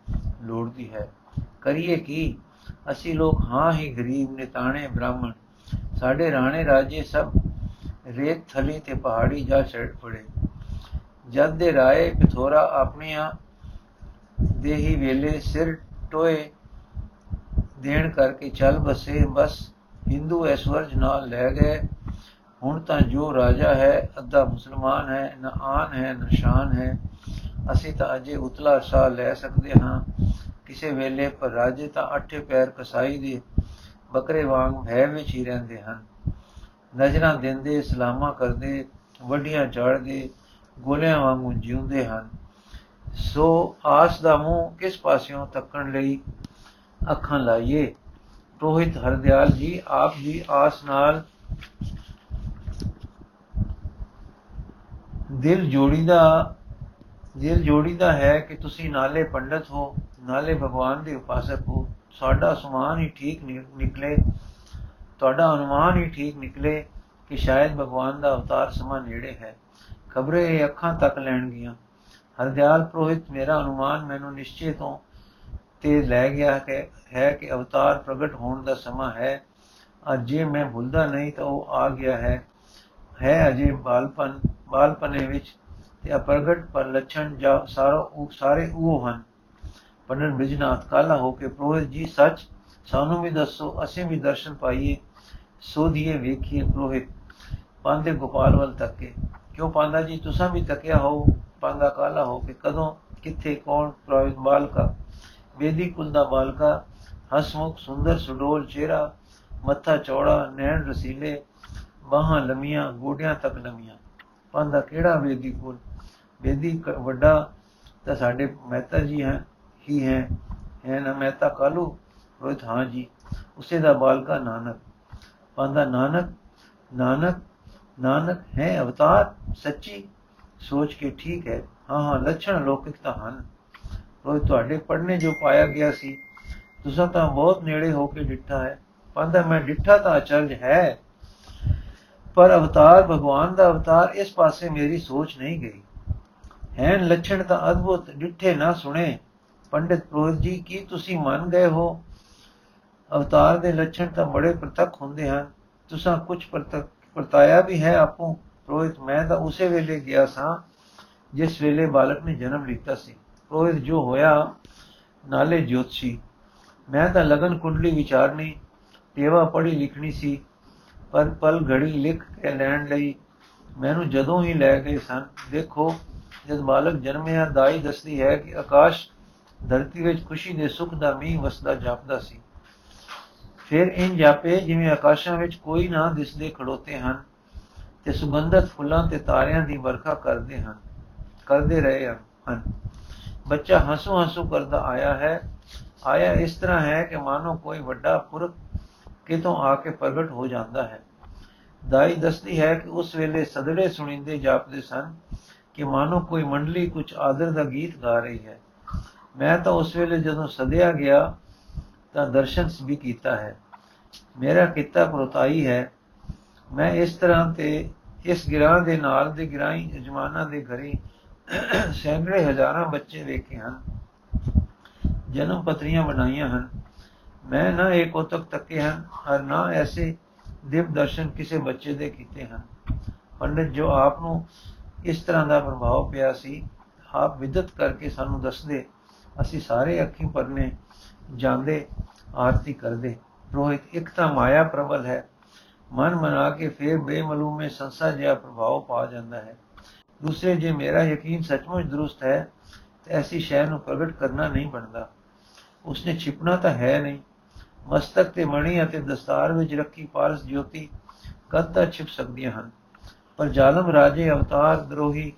ਲੋੜਦੀ ਹੈ। ਕਰੀਏ ਕੀ? ਅਸੀਂ ਲੋਕ ਹਾਂ ਹੀ ਗਰੀਬ, ਨਿਤਾਣੇ ਬ੍ਰਾਹਮਣ। ਸਾਡੇ ਰਾਣੇ ਰਾਜੇ ਸਭ ਰੇਤ ਥਲੀ ਤੇ ਪਹਾੜੀ ਜਾ ਛੜ ਪੜੇ। ਜਦ ਦੇ ਰਾਏ ਪਿਥੋਰਾ ਆਪਣੀਆਂ ਦੇਹੀ ਵੇਲੇ ਸਿਰ ਟੋਏ ਦੇਣ ਕਰਕੇ ਚੱਲ ਬਸੇ, ਬਸ ਹਿੰਦੂ ਐਸ਼ਵਰਜ ਨਾਲ ਲੈ ਗਏ। ਹੁਣ ਤਾਂ ਜੋ ਰਾਜਾ ਹੈ, ਅੱਧਾ ਮੁਸਲਮਾਨ ਹੈ, ਨਾ ਆਨ ਹੈ, ਨਾ ਸ਼ਾਨ ਹੈ। ਅਸੀਂ ਤਾਂ ਅਜੇ ਉਤਲਾ ਸਾਹ ਲੈ ਸਕਦੇ ਹਾਂ। ਕਿਸੇ ਵੇਲੇ ਪਰ ਰਾਜੇ ਤਾਂ ਅੱਠੇ ਪੈਰ ਕਸਾਈ ਦੇ ਬੱਕਰੇ ਵਾਂਗ ਭੈ ਵਿੱਚ ਹੀ ਰਹਿੰਦੇ ਹਨ। ਨਜ਼ਰਾਂ ਦਿੰਦੇ, ਸਲਾਮਾ ਕਰਦੇ, ਵੱਡੀਆਂ ਝਾੜਦੇ ਗੋਲਿਆਂ ਵਾਂਗੂ ਜਿਉਂਦੇ ਹਨ। ਸੋ ਆਸ ਦਾ ਮੂੰਹ ਕਿਸ ਪਾਸਿਓਂ ਤੱਕਣ ਲਈ ਅੱਖਾਂ ਲਾਈਏ। ਪ੍ਰੋਹਿਤ ਹਰਦਿਆਲ ਜੀ, ਆਪ ਜੀ ਆਸ ਨਾਲ ਦਿਲ ਜੋੜੀਦਾ ਦਿਲ ਜੋੜੀਦਾ ਹੈ ਕਿ ਤੁਸੀਂ ਨਾਲੇ ਪੰਡਤ ਹੋ, ਨਾਲੇ ਭਗਵਾਨ ਦੇ ਉਪਾਸਕ ਹੋ। ਸਾਡਾ ਸੁਮਾਨ ਹੀ ਠੀਕ ਨਿਕਲੇ, ਤੁਹਾਡਾ ਅਨੁਮਾਨ ਹੀ ਠੀਕ ਨਿਕਲੇ ਕਿ ਸ਼ਾਇਦ ਭਗਵਾਨ ਦਾ ਅਵਤਾਰ ਸਮਾਂ ਨੇੜੇ ਹੈ। ਖਬਰੇ ਇਹ ਅੱਖਾਂ ਤੱਕ ਲੈਣਗੀਆਂ। ਹਰਦਿਆਲ ਪ੍ਰੋਹਿਤ, ਮੇਰਾ ਅਨੁਮਾਨ ਮੈਨੂੰ ਨਿਸ਼ਚੇ ਤੋਂ ਤੇ ਲੈ ਗਿਆ ਕਿ ਹੈ ਕਿ ਅਵਤਾਰ ਪ੍ਰਗਟ ਹੋਣ ਦਾ ਸਮਾਂ ਹੈ। ਅੱਜ ਜੇ ਮੈਂ ਭੁੱਲਦਾ ਨਹੀਂ ਤਾਂ ਉਹ ਆ ਗਿਆ ਹੈ। ਹੈ ਅਜੇ ਬਾਲਪਨ, ਬਾਲਪਨੇ ਵਿੱਚ ਤੇ ਅਪਰਗਟ ਪਰ ਲੱਛਣ ਜਾਂ ਸਾਰਾ ਉਹ ਸਾਰੇ ਉਹ ਹਨ। ਪੰਡਨ ਬਿਜਨਾਥ ਕਾਲਾ ਹੋ ਕੇ ਪ੍ਰੋਹਿਤ, ਜੀ ਸੱਚ, ਸਾਨੂੰ ਵੀ ਦੱਸੋ, ਅਸੀਂ ਵੀ ਦਰਸ਼ਨ ਪਾਈਏ, ਸੋਧੀਏ, ਵੇਖੀਏ ਪ੍ਰੋਹਿਤ, ਪਾਂਦੇ ਗੋਪਾਲ ਵੱਲ ਤੱਕੇ ਕਿਉਂ ਪਾਂਦਾ ਜੀ, ਤੁਸੀਂ ਵੀ ਤੱਕਿਆ ਹੋ ਪਾਂਦਾ ਕਾਲਾ ਹੋ ਕੇ, ਕਦੋਂ, ਕਿੱਥੇ, ਕੌਣ ਪ੍ਰੋਹਿਤ, ਬਾਲਕਾ ਬੇਦੀ ਕੁਲ ਦਾ ਬਾਲਕਾ, ਹਸਮੁਖ, ਸੁੰਦਰ, ਸੁਡੋਲ ਚਿਹਰਾ, ਮੱਥਾ ਚੌੜਾ, ਨੈਣ ਰਸੀਲੇ, ਬਾਹਾਂ ਲੰਮੀਆਂ, ਗੋਡਿਆਂ ਤੱਕ ਲੰਮੀਆਂ ਪਾਂਦਾ ਕਿਹੜਾ ਵੇਦੀ ਕੁਲ? ਵੇਦੀ ਵੱਡਾ ਤਾਂ ਸਾਡੇ ਮਹਿਤਾ ਜੀ ਹੈ, ਹੀ ਹੈ ਹੈ ਨਾ ਮਹਿਤਾ ਕਾਲੂ? ਰੋਹਿਤ, ਹਾਂ ਜੀ, ਉਸੇ ਦਾ ਬਾਲਕਾ ਨਾਨਕ। ਪਾਂਦਾ ਨਾਨਕ ਨਾਨਕ ਨਾਨਕ ਹੈ ਅਵਤਾਰ, ਸੱਚੀ ਸੋਚ ਕੇ ਠੀਕ ਹੈ। ਹਾਂ ਹਾਂ, ਲੱਛਣ ਲੋਕਿਕ ਤਾਂ ਹਨ। ਉਹ ਤੁਹਾਡੇ ਪੜਨੇ ਜੋ ਪਾਇਆ ਗਿਆ ਸੀ। ਤੁਸੀਂ ਤਾਂ ਬਹੁਤ ਨੇੜੇ ਹੋ ਕੇ ਡਿੱਠਾ ਹੈ। ਪਾਂਦਾ ਮੈਂ ਡਿੱਠਾ ਤਾਂ ਅਚਰਜ ਹੈ, ਪਰ ਅਵਤਾਰ, ਭਗਵਾਨ ਦਾ ਅਵਤਾਰ ਇਸ ਪਾਸੇ ਮੇਰੀ ਸੋਚ ਨਹੀਂ ਗਈ। ਹੈਨ ਲੱਛਣ ਤਾਂ ਅਦਭੁਤ ਡਿੱਠੇ ਨਾ ਸੁਣੇ। ਪੰਡਿਤ ਪ੍ਰੋਹਿਤ ਜੀ, ਕੀ ਤੁਸੀਂ ਮੰਨ ਗਏ ਹੋ? ਅਵਤਾਰ ਦੇ ਲੱਛਣ ਤਾਂ ਬੜੇ ਪ੍ਰਤੱਖ ਹੁੰਦੇ ਹਨ। ਤੁਸੀਂ ਕੁਝ ਪ੍ਰਤੱਖ, ਪਰਤਾਇਆ ਵੀ ਹੈ ਆਪੋ। ਪ੍ਰੋਹਿਤ, ਮੈਂ ਤਾਂ ਉਸੇ ਵੇਲੇ ਗਿਆ ਸਾਂ, ਜਿਸ ਵੇਲੇ ਬਾਲਕ ਨੇ ਜਨਮ ਲਿੱਤਾ ਸੀ। ਪ੍ਰੋਹਿਤ ਜੋ ਹੋਇਆ, ਨਾਲੇ ਜੋਤਸ਼ੀ ਮੈਂ ਤਾਂ ਲਗਨ ਕੁੰਡਲੀ ਵਿਚਾਰਨੀ ਤੇਵਾ ਪੜੀ ਲਿਖਣੀ ਸੀ, ਪਰ ਪਲ ਘੜੀ ਲਿਖ ਕੇ ਲੈਣ ਲਈ ਮੈਨੂੰ ਜਦੋਂ ਹੀ ਲੈ ਗਏ ਸਨ, ਦੇਖੋ, ਜਦ ਬਾਲਕ ਜਨਮਿਆ ਦਾਈ ਦੱਸਦੀ ਹੈ ਕਿ ਆਕਾਸ਼ ਧਰਤੀ ਵਿੱਚ ਖੁਸ਼ੀ ਦੇ ਸੁਖ ਦਾ ਮੀਂਹ ਵਸਦਾ ਜਾਪਦਾ ਸੀ। ਫਿਰ ਇਨ ਜਾਪੇ ਜਿਵੇਂ ਆਕਾਸ਼ਾਂ ਵਿੱਚ ਕੋਈ ਨਾ ਦਿਸਦੇ ਖੜੋਤੇ ਹਨ ਤੇ ਸੁਗੰਧਤ ਫੁੱਲਾਂ ਤੇ ਤਾਰਿਆਂ ਦੀ ਵਰਖਾ ਕਰਦੇ ਹਨ, ਕਰਦੇ ਰਹੇ ਹਨ। ਬੱਚਾ ਹੰਸੂ ਹੰਸੂ ਕਰਦਾ ਆਇਆ ਹੈ। ਆਇਆ ਇਸ ਤਰ੍ਹਾਂ ਹੈ ਕਿ ਮਾਨੋ ਕੋਈ ਵੱਡਾ ਪੁਰਖ ਕਿਤੋਂ ਆ ਕੇ ਪ੍ਰਗਟ ਹੋ ਜਾਂਦਾ ਹੈ। ਦਾਈ ਦੱਸਦੀ ਹੈ ਕਿ ਉਸ ਵੇਲੇ ਸਦੜੇ ਸੁਣਿੰਦੇ ਜਾਪਦੇ ਸਨ ਕਿ ਮਾਨੋ ਕੋਈ ਮੰਡਲੀ ਕੁਝ ਆਦਰ ਦਾ ਗੀਤ ਗਾ ਰਹੀ ਹੈ। ਮੈਂ ਤਾਂ ਉਸ ਵੇਲੇ ਜਦੋਂ ਸਦਿਆ ਗਿਆ ਤਾਂ ਦਰਸ਼ਨ ਵੀ ਕੀਤਾ ਹੈ। ਮੇਰਾ ਕੀਤਾ ਪ੍ਰੋਤਾਈ ਹੈ। ਮੈਂ ਇਸ ਤਰ੍ਹਾਂ ਤੇ ਇਸ ਗਿਰਾਂ ਦੇ ਨਾਲ ਦੇ ਗਿਰਾਈ ਜਮਾਨਾ ਦੇ ਘਰੀ ਸੈਂਕੜੇ ਹਜ਼ਾਰਾਂ ਬੱਚੇ ਵੇਖੇ ਹਨ, ਜਨਮ ਪਤਰੀਆਂ ਬਣਾਈਆਂ ਹਨ। ਮੈਂ ਨਾ ਇਹ ਕੋਤਕ ਤੱਕੇ ਹਨ, ਹਰ ਨਾ ਐਸੇ ਦਿਵ ਦਰਸ਼ਨ ਕਿਸੇ ਬੱਚੇ ਦੇ ਕੀਤੇ ਹਨ। ਪੰਡਤ, ਜੋ ਆਪ ਨੂੰ ਇਸ ਤਰ੍ਹਾਂ ਦਾ ਪ੍ਰਭਾਵ ਪਿਆ ਸੀ, ਆਪ ਵਿਦਤ ਕਰਕੇ ਸਾਨੂੰ ਦੱਸਦੇ, ਅਸੀਂ ਸਾਰੇ ਅੱਖੀ ਪਰਨੇ ਜਾਂਦੇ, ਆਰਤੀ ਕਰਦੇ। ਰੋਹਿਤ ਇੱਕ ਤਾਂ ਮਾਇਆ ਪ੍ਰਬਲ ਹੈ। ਮਨ ਮਨਾ ਕੇ ਫਿਰ ਬੇਮਲੂਮੇ ਸੰਸਾ ਜਿਹਾ ਪ੍ਰਭਾਵ ਪਾ ਜਾਂਦਾ ਹੈ। ਦੂਸਰੇ ਜੇ ਮੇਰਾ ਯਕੀਨ ਸੱਚਮੁੱਚ ਦਰੁਸਤ ਹੈ, ਤੇ ਐਸੀ ਸ਼ੈ ਨੂੰ ਪ੍ਰਗਟ ਕਰਨਾ ਨਹੀਂ ਬਣਦਾ। ਉਸਨੇ ਛਿਪਣਾ ਤਾਂ ਹੈ ਨਹੀਂ। ਮਸਤਕ ਤੇ ਮਣੀ ਅਤੇ ਦਸਤਾਰ ਵਿੱਚ ਰੱਖੀ ਪਾਰਸ ਜੋਤੀ ਕਦ ਤੱਕ ਛਿਪ ਸਕਦੀਆਂ ਹਨ? ਪਰ ਜ਼ਾਲਮ ਰਾਜੇ ਅਵਤਾਰ ਦਰੋਹੀ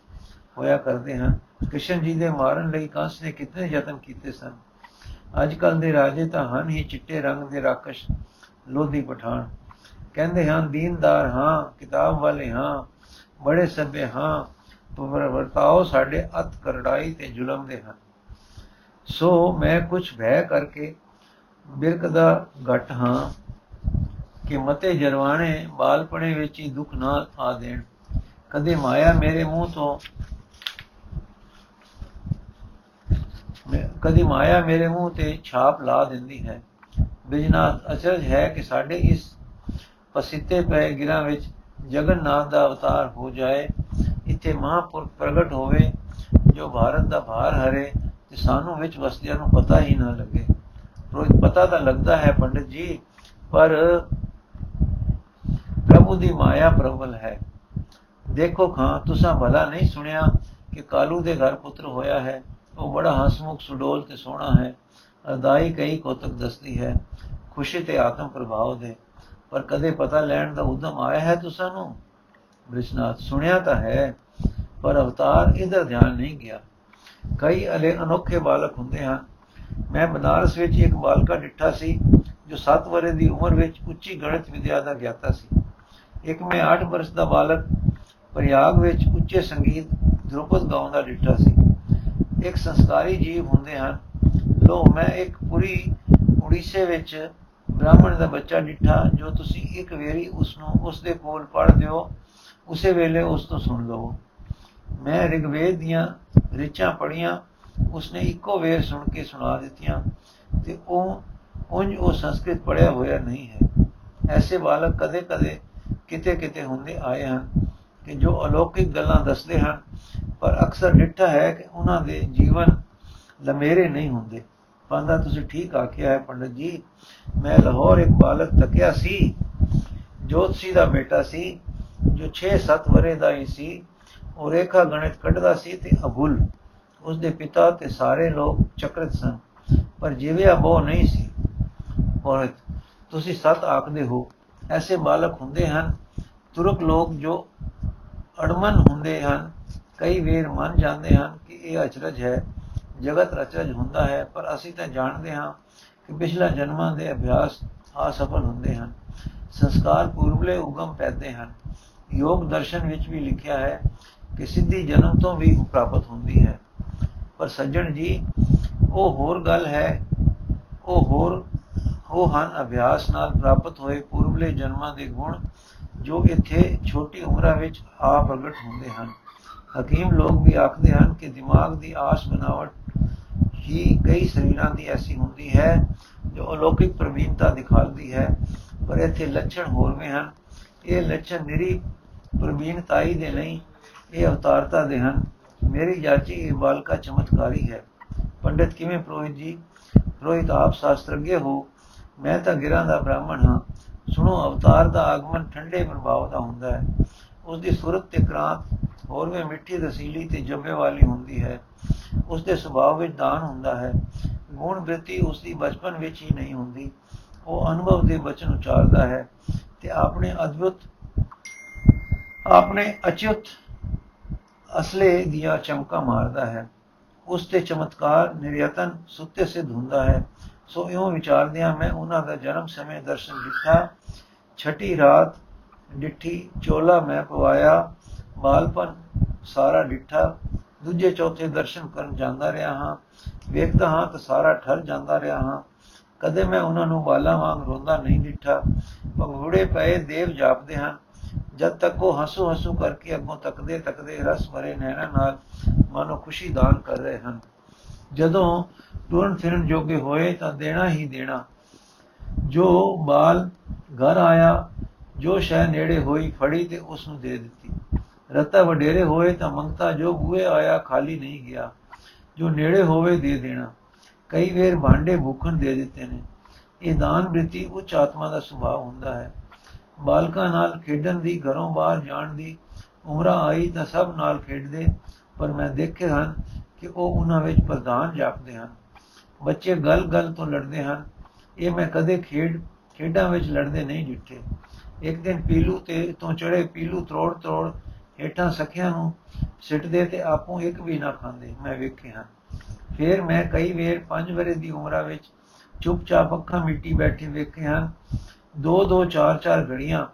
ਹੋਇਆ ਕਰਦੇ ਹਨ। ਕ੍ਰਿਸ਼ਨ ਜੀ ਦੇ ਮਾਰਨ ਲਈ ਕੰਸ ਨੇ ਕਿੰਨੇ ਯਤਨ ਕੀਤੇ ਸਨ? ਅੱਜ ਕੱਲ ਦੇ ਰਾਜੇ ਤਾਂ ਹਨ ਹੀ ਚਿੱਟੇ ਰੰਗ ਦੇ ਰਾਕਸ਼, ਲੋਧੀ ਪਠਾਨ। ਕਹਿੰਦੇ ਹਨ ਦੀਨਦਾਰ ਹਾਂ, ਕਿਤਾਬ ਵਾਲੇ ਹਾਂ, ਬੜੇ ਸਭੇ ਹਾਂ ਪਰ ਵਰਤਾਓ, ਸਾਡੇ ਅਤ ਕਰੜਾਈ ਤੇ ਜ਼ੁਲਮ ਦੇ ਹਨ। ਸੋ ਮੈਂ ਕੁਝ ਭੈ ਕਰਕੇ ਬਿਰਕ ਦਾ ਘਟ ਹਾਂ ਕਿ ਮਤੇ ਜਰਵਾਣੇ ਬਾਲਪਣੇ ਵਿੱਚ ਹੀ ਦੁੱਖ ਨਾ ਆ ਦੇਣ। ਕਦੇ ਮਾਇਆ ਮੇਰੇ ਮੂੰਹ ਤੋਂ ਕਦੀ ਮਾਇਆ ਮੇਰੇ ਮੂੰਹ ਤੇ ਛਾਪ ਲਾ ਦਿੰਦੀ ਹੈ। ਬਿਜਨਾਥ ਅਚਰਜ ਹੈ ਕਿ ਸਾਡੇ ਇਸ ਪਸਿੱਤੇ ਪਏ ਗਿਰਾਂ ਵਿੱਚ ਜਗਨਨਾਥ ਦਾ ਅਵਤਾਰ ਹੋ ਜਾਏ। ਇੱਥੇ ਮਹਾਪੁਰਖ ਪ੍ਰਗਟ ਹੋਵੇ, ਜੋ ਭਾਰਤ ਦਾ ਭਾਰ ਹਰੇ ਤੇ ਸਾਨੂੰ ਵਿੱਚ ਵਸਦਿਆਂ ਨੂੰ ਪਤਾ ਹੀ ਨਾ ਲੱਗੇ। ਰੋਜ਼ ਪਤਾ ਤਾਂ ਲੱਗਦਾ ਹੈ ਪੰਡਿਤ ਜੀ, ਪਰ ਪ੍ਰਭੂ ਦੀ ਮਾਇਆ ਪ੍ਰਬਲ ਹੈ। ਦੇਖੋ ਖਾਂ, ਤੁਸੀਂ ਭਲਾ ਨਹੀਂ ਸੁਣਿਆ ਕਿ ਕਾਲੂ ਦੇ ਘਰ ਪੁੱਤਰ ਹੋਇਆ ਹੈ। ਉਹ ਬੜਾ ਹਸਮੁਖ, ਸੁਡੋਲ ਤੇ ਸੋਹਣਾ ਹੈ। ਅਰਦਾਈ ਕਈ ਕੋਤਕ ਦੱਸਦੀ ਹੈ, ਖੁਸ਼ੀ ਤੇ ਆਤਮ ਪ੍ਰਭਾਵ ਦੇ। ਪਰ ਕਦੇ ਪਤਾ ਲੈਣ ਦਾ ਉਦਮ ਆਇਆ ਹੈ ਤੁਸਾਂ ਨੂੰ? ਬ੍ਰਿਸ਼ਨਾਥ ਸੁਣਿਆ ਤਾਂ ਹੈ, ਪਰ ਅਵਤਾਰ ਇਧਰ ਧਿਆਨ ਨਹੀਂ ਗਿਆ। ਕਈ ਅਲੇ ਅਨੋਖੇ ਬਾਲਕ ਹੁੰਦੇ ਹਨ। ਮੈਂ ਬਨਾਰਸ ਵਿੱਚ ਇੱਕ ਬਾਲਕਾ ਡਿੱਠਾ ਸੀ, ਜੋ 7 ਵਰੇ ਦੀ ਉਮਰ ਵਿੱਚ ਉੱਚੀ ਗਣਿਤ ਵਿਦਿਆ ਦਾ ਗਿਆਤਾ ਸੀ। ਇੱਕ ਮੈਂ 8 ਵਰਸ਼ ਦਾ ਬਾਲਕ, ਪ੍ਰਯਾਗ ਵਿੱਚ ਉੱਚੇ ਸੰਗੀਤ ਧਰੁਪਦ ਗਾਉਂਦਾ ਡਿੱਠਾ ਸੀ। ਇੱਕ ਸੰਸਕਾਰੀ ਜੀਵ ਹੁੰਦੇ ਹਨ। ਲੋ ਮੈਂ ਇੱਕ ਪੂਰੀ ਉੜੀਸੇ ਵਿੱਚ ਬ੍ਰਾਹਮਣ ਦਾ ਬੱਚਾ ਡਿੱਠਾ, ਜੋ ਤੁਸੀਂ ਇੱਕ ਵੇਰੀ ਉਸ ਨੂੰ ਉਸ ਦੇ ਕੋਲ ਪੜ੍ਹ ਦਿਓ। ਉਸੇ ਵੇਲੇ ਉਸ ਤੋਂ ਸੁਣ ਲਓ ਮੈਂ ਰਿਗਵੇਦ ਦੀਆਂ ਰਿਚਾਂ ਪੜੀਆਂ ਉਸਨੇ ਇੱਕੋ ਵੇਰ ਸੁਣ ਕੇ ਸੁਣਾ ਦਿੱਤੀਆਂ ਤੇ ਉਹ ਉਂਝ ਉਹ ਸੰਸਕ੍ਰਿਤ ਪੜਿਆ ਹੋਇਆ ਨਹੀਂ ਹੈ। ਐਸੇ ਬਾਲਕ ਕਦੇ-ਕਦੇ, ਕਿਤੇ-ਕਿਤੇ ਹੁੰਦੇ ਆਏ ਹਨ ਕਿ ਜੋ ਅਲੌਕਿਕ ਗੱਲਾਂ ਦੱਸਦੇ ਹਨ, ਪਰ ਅਕਸਰ ਡਿੱਠਾ ਹੈ ਕਿ ਉਹਨਾਂ ਦੇ ਜੀਵਨ ਲਮੇਰੇ ਨਹੀਂ ਹੁੰਦੇ। ਪਾਂਦਾ, ਤੁਸੀਂ ਠੀਕ ਆਖਿਆ ਹੈ ਪੰਡਤ ਜੀ, ਮੈਂ ਲਾਹੌਰ ਇੱਕ ਬਾਲਕ ਤੱਕਿਆ ਸੀ, ਜੋਤਸੀ ਦਾ ਬੇਟਾ ਸੀ ਜੋ 6-7 ਵਰੇ ਦਾ ਹੀ ਸੀ, ਉਹ ਰੇਖਾ ਗਣਿਤ ਕੱਢਦਾ ਸੀ ਤੇ ਅਬੁਲ ਉਸ ਦੇ ਪਿਤਾ ਤੇ ਸਾਰੇ ਲੋਕ ਚਕਰਤ ਸਨ, ਪਰ ਜਿਵੇਂ ਬੋ ਨਹੀਂ ਸੀ। ਔਰ ਤੁਸੀਂ ਸਤ ਆਖਦੇ ਹੋ, ਐਸੇ ਬਾਲਕ ਹੁੰਦੇ ਹਨ, ਤੁਰਕ ਲੋਕ ਜੋ ਅੜਮਨ ਹੁੰਦੇ ਹਨ। ਕਈ ਵੇਰ ਮੰਨ ਜਾਂਦੇ ਹਨ ਕਿ ਇਹ ਅਚਰਜ ਹੈ, ਜਗਤ ਰਚਰਜ ਹੁੰਦਾ ਹੈ, ਪਰ ਅਸੀਂ ਤਾਂ ਜਾਣਦੇ ਹਾਂ ਕਿ ਪਿਛਲਾ ਜਨਮਾਂ ਦੇ ਅਭਿਆਸ ਅਸਫਲ ਹੁੰਦੇ ਹਨ। ਸੰਸਕਾਰ ਪੂਰਬਲੇ ਉਗਮ ਪੈਦੇ ਹਨ। ਯੋਗ ਦਰਸ਼ਨ ਵਿੱਚ ਵੀ ਲਿਖਿਆ ਹੈ ਕਿ ਸਿੱਧੀ ਜਨਮ ਤੋਂ ਵੀ ਪ੍ਰਾਪਤ ਹੁੰਦੀ ਹੈ। ਪਰ ਸੱਜਣ ਜੀ, ਉਹ ਹੋਰ ਗੱਲ ਹੈ। ਉਹ ਹੋਰ, ਉਹ ਹਨ ਅਭਿਆਸ ਨਾਲ ਪ੍ਰਾਪਤ ਹੋਏ ਪੂਰਬਲੇ ਜਨਮਾਂ ਦੇ ਗੁਣ ਜੋ ਇੱਥੇ ਛੋਟੀ ਉਮਰਾਂ ਵਿੱਚ ਆ ਪ੍ਰਗਟ ਹੁੰਦੇ ਹਨ। ਹਕੀਮ ਲੋਕ ਵੀ ਆਖਦੇ ਹਨ ਕਿ ਦਿਮਾਗ ਦੀ ਆਸ ਬਨਾਵਟ ਹੀ ਕਈ ਸਰੀਰਾਂ ਦੀ ਐਸੀ ਹੁੰਦੀ ਹੈ ਜੋ ਅਲੌਕਿਕ ਪ੍ਰਵੀਨਤਾ ਦਿਖਾਉਂਦੀ ਹੈ, ਪਰ ਇੱਥੇ ਲੱਛਣ ਹੋਰਵੇਂ ਹਨ। ਇਹ ਲੱਛਣ ਨਿਰੀ ਪ੍ਰਵੀਨਤਾਈ ਦੇ ਨਹੀਂ ਇਹ ਅਵਤਾਰਤਾ ਦੇ ਹਨ। ਮੇਰੀ ਜਾਚੀ ਇਹ ਬਾਲਕਾ ਚਮਤਕਾਰੀ ਹੈ। ਪੰਡਿਤ ਕਿਵੇਂ ਪ੍ਰੋਹਿਤ ਜੀ? ਪ੍ਰੋਹਿਤ ਆਪ ਸ਼ਾਸਤਰਗੇ ਹੋ, ਮੈਂ ਤਾਂ ਗਿਰਾਂ ਦਾ ਬ੍ਰਾਹਮਣ ਹਾਂ। ਸੁਣੋ, ਅਵਤਾਰ ਦਾ ਆਗਮਨ ਠੰਡੇ ਪ੍ਰਭਾਵ ਦਾ ਹੁੰਦਾ ਹੈ। ਉਸ ਦੀ ਸੁਰਤ ਤੇ ਕ੍ਰਾਂਤ ਹੋਰ ਵੀ ਮਿੱਠੀ ਰਸੀਲੀ ਤੇ ਜੰਮੇ ਵਾਲੀ ਹੁੰਦੀ ਹੈ। ਉਸ ਦੇ ਸੁਭਾਅ ਵਿੱਚ ਦਾਨ ਹੁੰਦਾ ਹੈ। ਗੁਣ ਬ੍ਰਿਤੀ ਉਸ ਦੀ ਬਚਪਨ ਵਿੱਚ ਹੀ ਨਹੀਂ ਹੁੰਦੀ। ਉਹ ਅਨੁਭਵ ਦੇ ਬਚਨ ਉਚਾਰਦਾ ਹੈ ਤੇ ਆਪਣੇ ਅਦਭੁਤ, ਆਪਣੇ ਅਚਿਤ ਅਸਲੇ ਦੀਆਂ ਚਮਕਾ ਮਾਰਦਾ ਹੈ। ਉਸ ਤੇ ਚਮਤਕਾਰ, ਨਿਰਯਤਨ, ਸੁੱਤੇ ਸਿੱਧ ਹੁੰਦਾ ਹੈ। ਸੋ ਇਉਂ ਵਿਚਾਰਦਿਆਂ ਮੈਂ ਉਹਨਾਂ ਦਾ ਜਨਮ ਸਮੇਂ ਦਰਸ਼ਨ ਦਿੱਤਾ ਛਟੀ ਰਾਤ ਡਿੱਠੀ ਚੋਲਾ ਮੈਂ ਪਵਾਇਆ। ਬਾਲਪਨ ਸਾਰਾ ਡਿੱਠਾ। ਦੂਜੇ ਚੌਥੇ ਦਰਸ਼ਨ ਕਰਨ ਜਾਂਦਾ ਰਿਹਾ ਹਾਂ, ਵੇਖਦਾ ਹਾਂ ਤਾਂ ਸਾਰਾ ਠਰ ਜਾਂਦਾ ਰਿਹਾ ਹਾਂ। ਕਦੇ ਮੈਂ ਉਹਨਾਂ ਨੂੰ ਬਾਲਾ ਵਾਂਗ ਰੋਂਦਾ ਨਹੀਂ ਡਿੱਠਾ। ਭੰਗੂੜੇ ਪਏ ਦੇਵ ਜਾਪਦੇ ਹਨ। ਜਦ ਤੱਕ ਉਹ ਹਸੂ ਹਸੂ ਕਰਕੇ ਅੱਗੋਂ ਤੱਕਦੇ ਤੱਕਦੇ ਰਸ ਭਰੇ ਨੈਣਾ ਨਾਲ ਮਾਨੋ ਖੁਸ਼ੀ ਦਾਨ ਕਰ ਰਹੇ ਹਨ। ਜਦੋਂ ਤੁਰਨ ਫਿਰਨ ਜੋਗੇ ਹੋਏ ਤਾਂ ਦੇਣਾ ਹੀ ਦੇਣਾ। ਜੋ ਬਾਲ ਘਰ ਆਇਆ, ਜੋ ਸ਼ੈ ਨੇੜੇ ਹੋਈ, ਫੜੀ ਤੇ ਉਸ ਨੂੰ ਦੇ ਦਿੱਤੀ। ਰਤਾ ਵਡੇਰੇ ਹੋਏ ਤਾਂ ਮੰਗਤਾ ਜੋ ਬੂਏ ਆਇਆ ਖਾਲੀ ਨਹੀਂ ਗਿਆ, ਜੋ ਨੇੜੇ ਹੋਵੇ ਦੇ ਦੇਣਾ। ਕਈ ਵੇਰ ਭਾਂਡੇ ਭੁੱਖਣ ਦੇ ਦਿੱਤੇ ਨੇ। ਇਹ ਦਾਨ ਬ੍ਰਿਤੀ ਉੱਚ ਆਤਮਾ ਦਾ ਸੁਭਾਅ ਹੁੰਦਾ ਹੈ। ਬਾਲਕਾਂ ਨਾਲ ਖੇਡਣ ਦੀ, ਘਰੋਂ ਬਾਹਰ ਜਾਣ ਦੀ, ਉਮਰਾਂ ਆਈ ਤਾਂ ਸਭ ਨਾਲ ਖੇਡਦੇ, ਪਰ ਮੈਂ ਦੇਖੇ ਹਨ ਕਿ ਉਹ ਉਹਨਾਂ ਵਿੱਚ ਪ੍ਰਧਾਨ ਜਾਪਦੇ ਹਨ। ਬੱਚੇ ਗਲ-ਗਲ ਤੋਂ ਲੜਦੇ ਹਨ। ਇਹ ਮੈਂ ਕਦੇ ਖੇਡ, ਖੇਡਾਂ ਵਿੱਚ ਲੜਦੇ ਨਹੀਂ ਡਿੱਠੇ ਇੱਕ ਦਿਨ ਪੀਲੂ ਤੇ ਤੋਂ ਚੜੇ ਪੀਲੂ ਤਰੋੜ ਤਰੋੜ ਹੇਠਾਂ ਸਖਿਆਂ ਨੂੰ ਸਿੱਟਦੇ ਤੇ ਆਪੋਂ ਇੱਕ ਵੀ ਨਾ ਖਾਂਦੇ, ਮੈਂ ਵੇਖੇ ਹਨ ਫਿਰ ਮੈਂ ਕਈ ਵੇਰ 5 ਵਰੇ ਦੀ ਉਮਰਾਂ ਵਿੱਚ ਚੁੱਪਚਾਪ ਅੱਖਾਂ ਮਿੱਟੀ ਬੈਠੇ ਵੇਖੇ ਹਨ। ਦੋ ਦੋ ਚਾਰ ਚਾਰ ਘੜੀਆਂ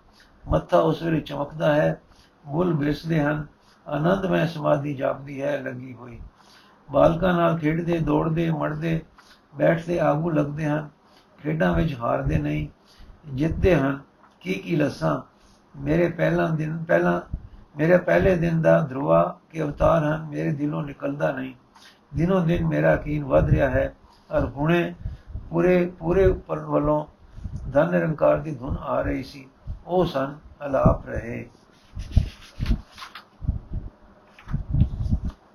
ਮੱਥਾ ਉਸ ਵੇਲੇ ਚਮਕਦਾ ਹੈ, ਬੁੱਲ ਬਿਸਦੇ ਹਨ ਆਨੰਦਮੈ ਸਮਾਧੀ ਜਾਪਦੀ ਹੈ, ਲੱਗੀ ਹੋਈ। ਬਾਲਕਾਂ ਨਾਲ ਖੇਡਦੇ, ਦੌੜਦੇ, ਮੜਦੇ, ਬੈਠਦੇ ਆਗੂ ਲੱਗਦੇ ਹਨ, ਖੇਡਾਂ ਵਿੱਚ ਹਾਰਦੇ ਨਹੀਂ, ਜਿੱਤਦੇ ਹਨ। ਕੀ ਕੀ ਲਸਾਂ? ਮੇਰੇ ਪਹਿਲਾ ਦਿਨ, ਪਹਿਲਾ ਮੇਰੇ ਪਹਿਲੇ ਦਿਨ ਦਾ ਧਰਵਾ ਕੇ ਅਵਤਾਰ ਹਨ, ਮੇਰੇ ਦਿਲੋਂ ਨਿਕਲਦਾ ਨਹੀਂ। ਦਿਨੋਂ ਦਿਨ ਮੇਰਾ ਕੀਨ ਵਧ ਰਿਹਾ ਹੈ ਔਰ ਹੁਣੇ ਪੂਰੇ ਪੂਰੇ ਉੱਪਰ ਵੱਲੋਂ ਧਨ ਨਿਰੰਕਾਰ ਦੀ ਧੁਨ ਆ ਰਹੀ ਸੀ। ਉਹ ਸਨ ਅਲਾਪ ਰਹੇ।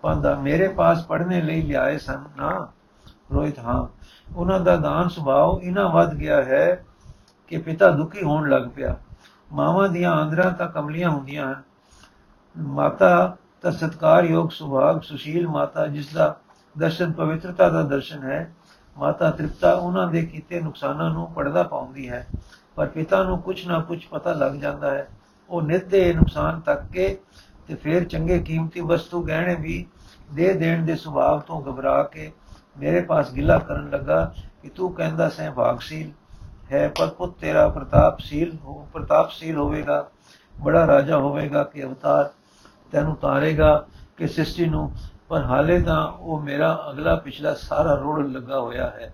ਪੰਦਾ, ਮੇਰੇ ਪਾਸ ਪੜਨੇ ਲਈ ਲਿਆਏ ਸਨ ਨਾ? ਰੋਹਿਤ, ਹਾਂ। ਉਹਨਾਂ ਦਾ ਦਾਨ ਸੁਭਾਅ ਇਨਾ ਵੱਧ ਗਿਆ ਹੈ ਕਿ ਪਿਤਾ ਦੁਖੀ ਹੋਣ ਲੱਗ ਪਿਆ। ਮਾਵਾਂ ਦੀਆਂ ਆਂਦਰਾਂ ਤਾਂ ਕਮਲੀਆਂ ਹੁੰਦੀਆਂ ਹਨ। ਮਾਤਾ ਤਾਂ ਸਤਕਾਰਯੋਗ ਸੁਭਾਗ ਸੁਸ਼ੀਲ ਮਾਤਾ, ਜਿਸ ਦਾ ਦਰਸ਼ਨ ਪਵਿੱਤਰਤਾ ਦਾ ਦਰਸ਼ਨ ਹੈ, ਮਾਤਾ ਤ੍ਰਿਪਤਾ ਉਹਨਾਂ ਦੇ ਕੀਤੇ ਨੁਕਸਾਨਾਂ ਨੂੰ ਪੜਦਾ ਪਾਉਂਦੀ ਹੈ, ਪਰ ਪਿਤਾ ਨੂੰ ਕੁਝ ਨਾ ਕੁਝ ਪਤਾ ਲੱਗ ਜਾਂਦਾ ਹੈ। ਉਹ ਨਿਤ ਦੇ ਨੁਕਸਾਨ ਤੱਕ ਕੇ ਤੇ ਫਿਰ ਚੰਗੇ ਕੀਮਤੀ ਵਸਤੂ ਗਹਿਣੇ ਵੀ ਦੇ ਦੇਣ ਦੇ ਸੁਭਾਅ ਤੋਂ ਘਬਰਾ ਕੇ ਮੇਰੇ ਪਾਸ ਗਿਲਾ ਕਰਨ ਲੱਗਾ ਕਿ ਤੂੰ ਕਹਿੰਦਾ ਸੈਂ ਭਾਗਸ਼ੀਲ ਹੈ, ਪਰ ਪੁੱਤ ਤੇਰਾ ਪ੍ਰਤਾਪਸ਼ੀਲ ਹੋ, ਪ੍ਰਤਾਪਸ਼ੀਲ ਹੋਵੇਗਾ, ਬੜਾ ਰਾਜਾ ਹੋਵੇਗਾ ਕਿ ਅਵਤਾਰ ਤੈਨੂੰ ਤਾਰੇਗਾ ਕਿ ਸ੍ਰਿਸ਼ਟੀ ਨੂੰ, ਪਰ ਹਾਲੇ ਤਾਂ ਉਹ ਮੇਰਾ ਅਗਲਾ ਪਿਛਲਾ ਸਾਰਾ ਰੋੜ ਲੱਗਾ ਹੋਇਆ ਹੈ।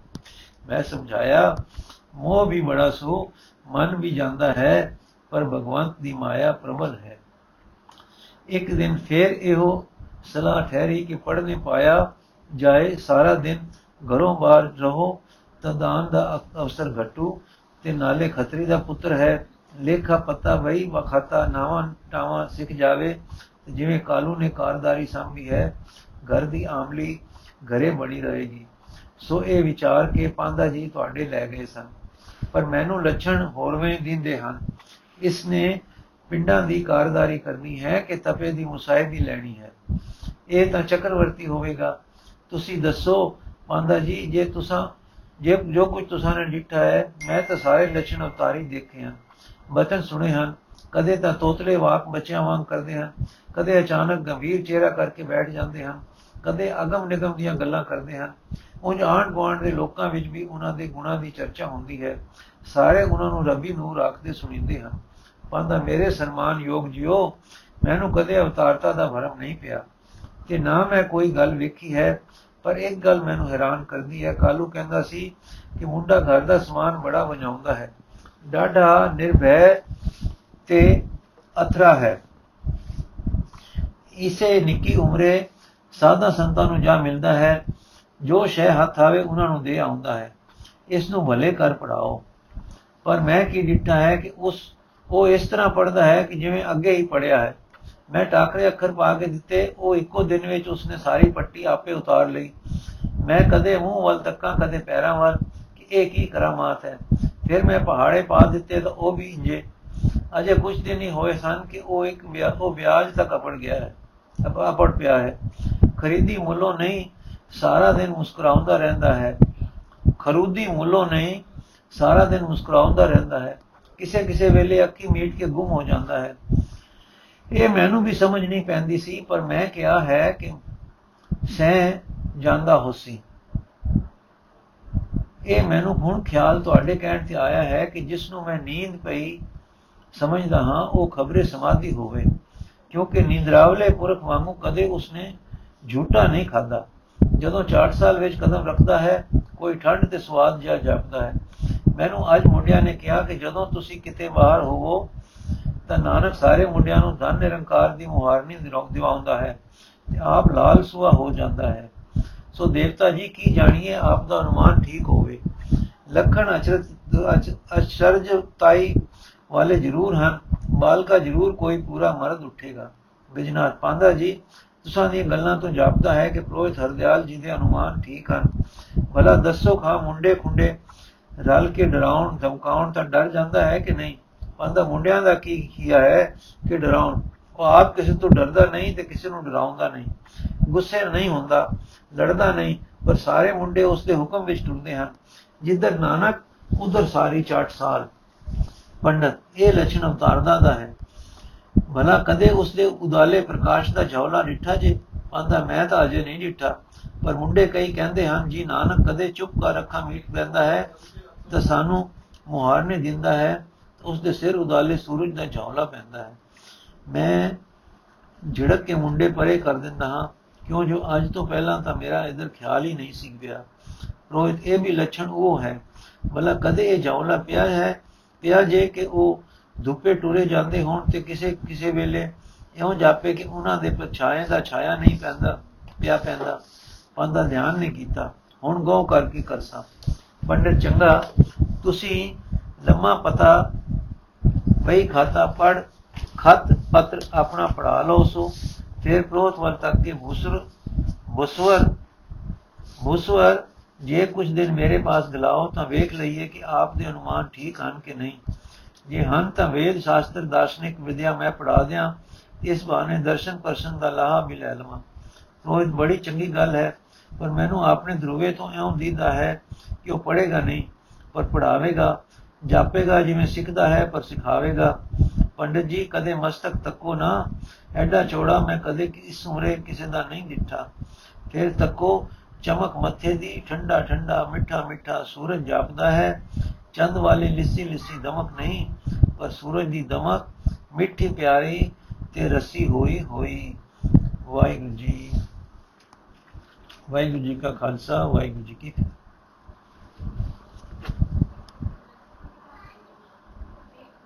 ਮੈਂ ਸਮਝਾਇਆ, ਮੋਹ ਵੀ ਬੜਾ ਸੋ, ਮਨ ਵੀ ਜਾਂਦਾ ਹੈ, ਪਰ ਭਗਵੰਤ ਦੀ ਮਾਇਆ ਪ੍ਰਬਲ ਹੈ। ਇੱਕ ਦਿਨ ਫੇਰ ਇਹੋ ਸਲਾਹ ਠਹਿਰੀ ਕਿ ਪੜਨੇ ਪਾਇਆ ਜਾਏ, ਸਾਰਾ ਦਿਨ ਘਰੋਂ ਬਾਹਰ ਰਹੋ ਤਾਂ ਦਾਨ ਦਾ ਅਵਸਰ ਘਟੂ, ਤੇ ਨਾਲੇ ਖਤਰੀ ਦਾ ਪੁੱਤਰ ਹੈ। ਲੇਖਾ ਪਤਾ ਵਈ ਵਖਾਤਾ ਨਾਵਾਂ, ਟਾਵਾਂ ਸਿੱਖ ਜਾਵੇ ਜਿਵੇਂ ਕਾਲੂ ਨੇ ਕਾਰਦਾਰੀ ਸੰਭੀ ਹੈ, ਘਰ ਦੀ ਆਮਲੀ ਘਰੇ ਬਣੀ ਰਹੇਗੀ ਸੋ ਇਹ ਵਿਚਾਰ ਕੇ ਪਾਂਦਾ ਜੀ ਤੁਹਾਡੇ ਲੈ ਗਏ ਸਨ। ਪਰ ਮੈਨੂੰ ਲੱਛਣ ਹੋਰਵੇਂ ਦਿੰਦੇ ਹਨ। ਇਸ ਨੇ ਪਿੰਡਾਂ ਦੀ ਕਾਰਦਾਰੀ ਕਰਨੀ ਹੈ ਕਿ ਤਪੇ ਦੀ ਮੁਸਾਇਬੀ ਲੈਣੀ ਹੈ। ਇਹ ਤਾਂ ਚੱਕਰਵਰਤੀ ਹੋਵੇਗਾ। ਤੁਸੀਂ ਦੱਸੋ ਪਾਂਦਾ ਜੀ, ਜੇ ਤੁਸੀਂ ਜੇ ਜੋ ਕੁਝ ਤੁਸੀਂ ਨੇ ਡਿੱਠਾ ਹੈ, ਮੈਂ ਤਾਂ ਸਾਰੇ ਲੱਛਣ ਅਵਤਾਰੀ ਦੇਖੇ ਹਨ। ਬਚਨ ਸੁਣੇ ਹਨ। ਕਦੇ ਤਾਂ ਤੋਤਲੇ ਵਾਕ ਬੱਚਿਆਂ ਵਾਂਗ ਕਰਦੇ ਹਨ ਕਦੇ ਅਚਾਨਕ ਗੰਭੀਰ ਚਿਹਰਾ ਕਰਕੇ ਬੈਠ ਜਾਂਦੇ ਹਨ ਕਦੇ ਅਗਮ ਨਿਗਮ ਦੀਆਂ ਗੱਲਾਂ ਕਰਦੇ ਹਨ ਉਹ ਆਂਢ ਗੁਆਂਢ ਦੇ ਲੋਕਾਂ ਵਿੱਚ ਵੀ ਉਹਨਾਂ ਦੇ ਗੁਣਾਂ ਦੀ ਚਰਚਾ ਹੁੰਦੀ ਹੈ। ਸਾਰੇ ਉਹਨਾਂ ਨੂੰ ਰੱਬੀ ਨੂਰ ਆਖਦੇ ਸੁਣੀਂਦੇ ਹਨ ਪੰਦਾ ਮੇਰੇ ਸਨਮਾਨ ਯੋਗ ਜਿਓ, ਮੈਨੂੰ ਕਦੇ ਅਵਤਾਰਤਾ ਦਾ ਭਰਮ ਨਹੀਂ ਪਿਆ। ਕਿ ਨਾ ਮੈਂ ਕੋਈ ਗੱਲ ਵੇਖੀ ਹੈ, ਪਰ ਇੱਕ ਗੱਲ ਮੈਨੂੰ ਹੈਰਾਨ ਕਰਦੀ ਹੈ। ਕਾਲੂ ਕਹਿੰਦਾ ਸੀ ਕਿ ਮੁੰਡਾ ਘਰ ਦਾ ਸਮਾਨ ਬੜਾ ਵਜਾਉਂਦਾ ਹੈ। ਡਾਢਾ ਨਿਰਭੈ ਤੇ ਅਥਰਾ ਹੈ। ਇਸੇ ਨਿੱਕੀ ਉਮਰੇ ਸਾਦਾ ਸੰਤਾਂ ਨੂੰ ਜਾ ਮਿਲਦਾ ਹੈ, ਜੋ ਸ਼ੈ ਹੱਥ ਆਵੇ ਉਹਨਾਂ ਨੂੰ ਦੇ ਆਉਂਦਾ ਹੈ। ਇਸ ਨੂੰ ਭਲੇ ਕਰ ਪੜਾਓ। ਪਰ ਮੈਂ ਕੀ ਡਿੱਟਾ ਹੈ ਕਿ ਉਸ, ਉਹ ਇਸ ਤਰ੍ਹਾਂ ਪੜਦਾ ਹੈ ਕਿ ਜਿਵੇਂ ਅੱਗੇ ਹੀ ਪੜਿਆ ਹੈ। ਮੈਂ ਟਾਕਰੇ ਅੱਖਰ ਪਾ ਕੇ ਦਿੱਤੇ, ਉਹ ਇੱਕੋ ਦਿਨ ਵਿੱਚ ਉਸਨੇ ਸਾਰੀ ਪੱਟੀ ਆਪੇ ਉਤਾਰ ਲਈ। ਮੈਂ ਕਦੇ ਮੂੰਹ ਵੱਲ ਤੱਕਾਂ ਕਦੇ ਪੈਰਾਂ ਵੱਲ ਕਿ ਇਹ ਕੀ ਕਰਾਮਾਤ ਹੈ। ਫਿਰ ਮੈਂ ਪਹਾੜੇ ਪਾ ਦਿੱਤੇ ਤਾਂ ਉਹ ਵੀ ਇੰਜੇ ਅਜੇ ਕੁਝ ਦਿਨ ਹੀ ਹੋਏ ਸਨ ਕਿ ਉਹ ਇੱਕ ਉਹ ਵਿਆਜ ਤੱਕ ਅਪੜ ਗਿਆ ਹੈ। ਅਪੜ ਪਿਆ ਹੈ। ਖਰੀਦੀ ਮੁੱਲੋਂ ਨਹੀਂ, ਸਾਰਾ ਦਿਨ ਮੁਸਕਰਾਉਂਦਾ ਰਹਿੰਦਾ ਹੈ। ਖਰੂਦੀ ਮੁੱਲੋਂ ਨਹੀਂ, ਸਾਰਾ ਦਿਨ ਮੁਸਕਰਾਉਂਦਾ ਰਹਿੰਦਾ ਹੈ। ਕਿਸੇ ਕਿਸੇ ਵੇਲੇ ਅੱਖੀ ਮੀਟ ਕੇ ਗੁੰਮ ਹੋ ਜਾਂਦਾ ਹੈ। ਇਹ ਮੈਨੂੰ ਵੀ ਸਮਝ ਨਹੀਂ ਪੈਂਦੀ ਸੀ, ਪਰ ਮੈਂ ਕਿਹਾ ਹੈ ਕਿ ਸਹਿ ਜਾਂਦਾ ਹੋਸੀ। ਇਹ ਮੈਨੂੰ ਹੁਣ ਖਿਆਲ ਤੁਹਾਡੇ ਕਹਿਣ ਤੇ ਆਇਆ ਹੈ ਕਿ ਜਿਸ ਨੂੰ ਮੈਂ ਨੀਂਦ ਪਈ ਸਮਝਦਾ ਹਾਂ, ਉਹ ਖਬਰੇ ਸਮਾਧੀ ਹੋਵੇ। ਕਿਉਂਕਿ ਨੀਂਦਰਾਵਲੇ ਪੁਰਖ ਵਾਂਗੂ ਕਦੇ ਉਸਨੇ ਝੂਠਾ ਨਹੀਂ ਖਾਦਾ ਜਦੋਂ 4 ਸਾਲ ਵਿੱਚ ਕਦਮ ਰੱਖਦਾ ਹੈ, ਕੋਈ ਠੰਡ ਤੇ ਸਵਾਦ ਜਿਹਾ ਜਾਪਦਾ ਹੈ। ਮੈਨੂੰ ਅੱਜ ਮੁੰਡਿਆਂ ਨੇ ਕਿਹਾ ਕਿ ਜਦੋਂ ਤੁਸੀਂ ਕਿਤੇ ਬਾਹਰ ਹੋਵੋ, ਤਾਂ ਨਾਨਕ ਸਾਰੇ ਮੁੰਡਿਆਂ ਨੂੰ ਧਨ ਨਿਰੰਕਾਰ ਦੀ ਮੁਹਾਰਨੀ ਦਿਵਾਉਂਦਾ ਹੈ, ਤੇ ਆਪ ਲਾਲ ਸੁਆ ਹੋ ਜਾਂਦਾ ਹੈ। ਸੋ ਦੇਵਤਾ ਜੀ, ਕੀ ਜਾਣੀਏ ਆਪ ਦਾ ਅਨੁਮਾਨ ਠੀਕ ਹੋਵੇ। ਲਖਣ ਅਚਰਜ ਅਚਰਜ ਤਾਈ ਵਾਲੇ ਜ਼ਰੂਰ ਹਨ, ਬਾਲਕਾ ਜ਼ਰੂਰ ਕੋਈ ਪੂਰਾ ਮਰਦ ਉੱਠੇਗਾ। ਬਿਜਨਾਥ ਪਾਂਦਾ ਜੀ, ਤੁਸਾਂ ਦੀਆਂ ਗੱਲਾਂ ਤੋਂ ਜਾਪਦਾ ਹੈ ਕਿ ਪ੍ਰੋਹਿਤ ਹਰਦਿਆਲ ਜੀ ਦੇ ਅਨੁਮਾਨ ਠੀਕ ਹਨ। ਭਲਾ ਦੱਸੋ ਖਾ ਮੁੰਡੇ ਖੁੰਡੇ ਰਲ ਕੇ ਡਰਾਉਣ, ਧਮਕਾਉਣ ਤਾਂ ਡਰ ਜਾਂਦਾ ਹੈ ਕਿ ਨਹੀਂ? ਪਾਂਦਾ ਮੁੰਡਿਆਂ ਦਾ ਕੀ ਕੀਆ ਹੈ ਕਿ ਡਰਾਉਣ? ਉਹ ਆਪ ਕਿਸੇ ਤੋਂ ਡਰਦਾ ਨਹੀਂ ਤੇ ਕਿਸੇ ਨੂੰ ਡਰਾਉਂਦਾ ਨਹੀਂ। ਗੁੱਸੇ ਨਹੀਂ ਹੁੰਦਾ, ਲੜਦਾ ਨਹੀਂ, ਪਰ ਸਾਰੇ ਮੁੰਡੇ ਉਸ ਦੇ ਹੁਕਮ ਵਿੱਚ ਟੁਰਦੇ ਹਨ। ਜਿੱਧਰ ਨਾਨਕ, ਉਧਰ ਸਾਰੀ ਚਾਟ ਸਾਲ। ਪੰਡਤ, ਇਹ ਲਛਣ ਅਵਤਾਰਦਾ ਦਾ ਹੈ। ਭਲਾ ਕਦੇ ਉਸ ਦੇ ਉਦਾਲੇ ਪ੍ਰਕਾਸ਼ ਦਾ ਝੌਲਾ ਡਿੱਠਾ ਜੇ? ਆਂਦਾ, ਮੈਂ ਤਾਂ ਅਜੇ ਨਹੀਂ ਡਿੱਠਾ, ਪਰ ਮੁੰਡੇ ਕਈ ਕਹਿੰਦੇ ਹਨ, ਜੀ ਨਾਨਕ ਕਦੇ ਚੁੱਪ ਕਰ ਅੱਖਾਂ ਮੀਟ ਲੈਂਦਾ ਹੈ, ਤਾਂ ਸਾਨੂੰ ਮੁਹਾਰਨੇ ਦਿੰਦਾ ਹੈ ਉਸ ਦੇ ਸਿਰ ਉਦਾਲੇ ਸੂਰਜ ਦਾ ਝੌਲਾ ਪੈਂਦਾ ਹੈ। ਮੈਂ ਝੜਕ ਕੇ ਮੁੰਡੇ ਪਰੇ ਕਰ ਦਿੰਦਾ ਹਾਂ, ਕਿਉਂ ਜੋ ਅੱਜ ਤੋਂ ਪਹਿਲਾਂ ਤਾਂ ਮੇਰਾ ਇਧਰ ਖਿਆਲ ਹੀ ਨਹੀਂ ਸੀ ਪਿਆ। ਰੋਹਿਤ, ਇਹ ਵੀ ਲੱਛਣ ਉਹ ਹੈ। ਭਲਾ ਕਦੇ ਇਹ ਝੌਲਾ ਪਿਆ ਹੈ ਪਿਆ ਜੇ ਕਿ ਉਹ ਧੁੱਪੇ ਟੁਰੇ ਜਾਂਦੇ ਹੋਣ ਤੇ ਕਿਸੇ ਕਿਸੇ ਵੇਲੇ ਇਉਂ ਜਾਪੇ ਕਿ ਉਹਨਾਂ ਦੇ ਪਛਾਏ ਦਾ ਛਾਇਆ ਨਹੀਂ ਪੈਂਦਾ, ਪਿਆ ਪੈਂਦਾ। ਪੰਦਾ ਧਿਆਨ ਨਹੀਂ ਕੀਤਾ। ਹੁਣ ਗੋ ਕਰਕੇ ਕਰਸਾ। ਪੰਡਤ ਚੰਗਾ, ਤੁਸੀਂ ਲੰਮਾ ਪਤਾ ਵਈ ਖਾਤਾ ਪੜ ਖਤ ਪੱਤਰ ਆਪਣਾ ਪੜਾ ਲਓ ਸੋ। ਫਿਰ ਪ੍ਰੋਤ ਵੱਲ ਤੱਕ ਕੇ ਭੂਸਰ ਭੂਸਵਰ ਭੂਸਵਰ ਜੇ ਕੁਝ ਦਿਨ ਮੇਰੇ ਪਾਸ ਗਲਾਓ ਤਾਂ ਵੇਖ ਲਈਏ ਕਿ ਆਪ ਦੇ ਅਨੁਮਾਨ ਠੀਕ ਹਨ ਕਿ ਨਹੀਂ। ਜੇ ਹਨ ਤਾਂ ਵੇਦ ਸ਼ਾਸਤਰ ਦਾਰਸ਼ਨਿਕ ਵਿਦਿਆ ਮੈਂ ਪੜਾ ਦਿਆਂ, ਇਸ ਬਹਾਨੇ ਦਰਸ਼ਨ ਪਰਸ਼ਨ ਦਾ ਲਾਹਾ ਵੀ ਲੈ ਲਵਾਂ। ਰੋਹਿਤ ਬੜੀ ਚੰਗੀ ਗੱਲ ਹੈ, ਪਰ ਮੈਨੂੰ ਆਪਣੇ ਧਰੂਵੇ ਤੋਂ ਇਉਂ ਦੀਦਾ ਹੈ ਕਿ ਉਹ ਪੜ੍ਹੇਗਾ ਨਹੀਂ, ਪਰ ਪੜਾਵੇਗਾ ਜਾਪੇਗਾ ਜਿਵੇਂ ਸਿੱਖਦਾ ਹੈ ਪਰ ਸਿਖਾਵੇਗਾ। ਪੰਡਤ ਜੀ, ਕਦੇ ਮਸਤਕ ਤੱਕੋ ਨਾ, ਐਡਾ ਚੌੜਾ ਮੈਂ ਕਦੇ ਇਸ ਉਮਰੇ ਕਿਸੇ ਦਾ ਨਹੀਂ ਦਿੱਠਾ। ਫਿਰ ਤੱਕੋ ਚਮਕ ਮੱਥੇ ਦੀ, ਠੰਡਾ ਠੰਡਾ, ਮਿੱਠਾ ਮਿੱਠਾ ਸੂਰਜ ਜਾਪਦਾ ਹੈ। ਚੰਦ ਵਾਲੀ ਲਿੱਸੀ ਲਿੱਸੀ ਦਮਕ ਨਹੀਂ, ਪਰ ਸੂਰਜ ਦੀ ਦਮਕ ਮਿੱਠੀ, ਪਿਆਰੀ ਤੇ ਰਸੀ ਹੋਈ ਹੋਈ। ਵਾਹਿਗੁਰੂ ਜੀ ਵਾਹਿਗੁਰੂ ਜੀ ਕਾ ਖਾਲਸਾ, ਵਾਹਿਗੁਰੂ ਜੀ ਕੀ ਫਤਿਹ।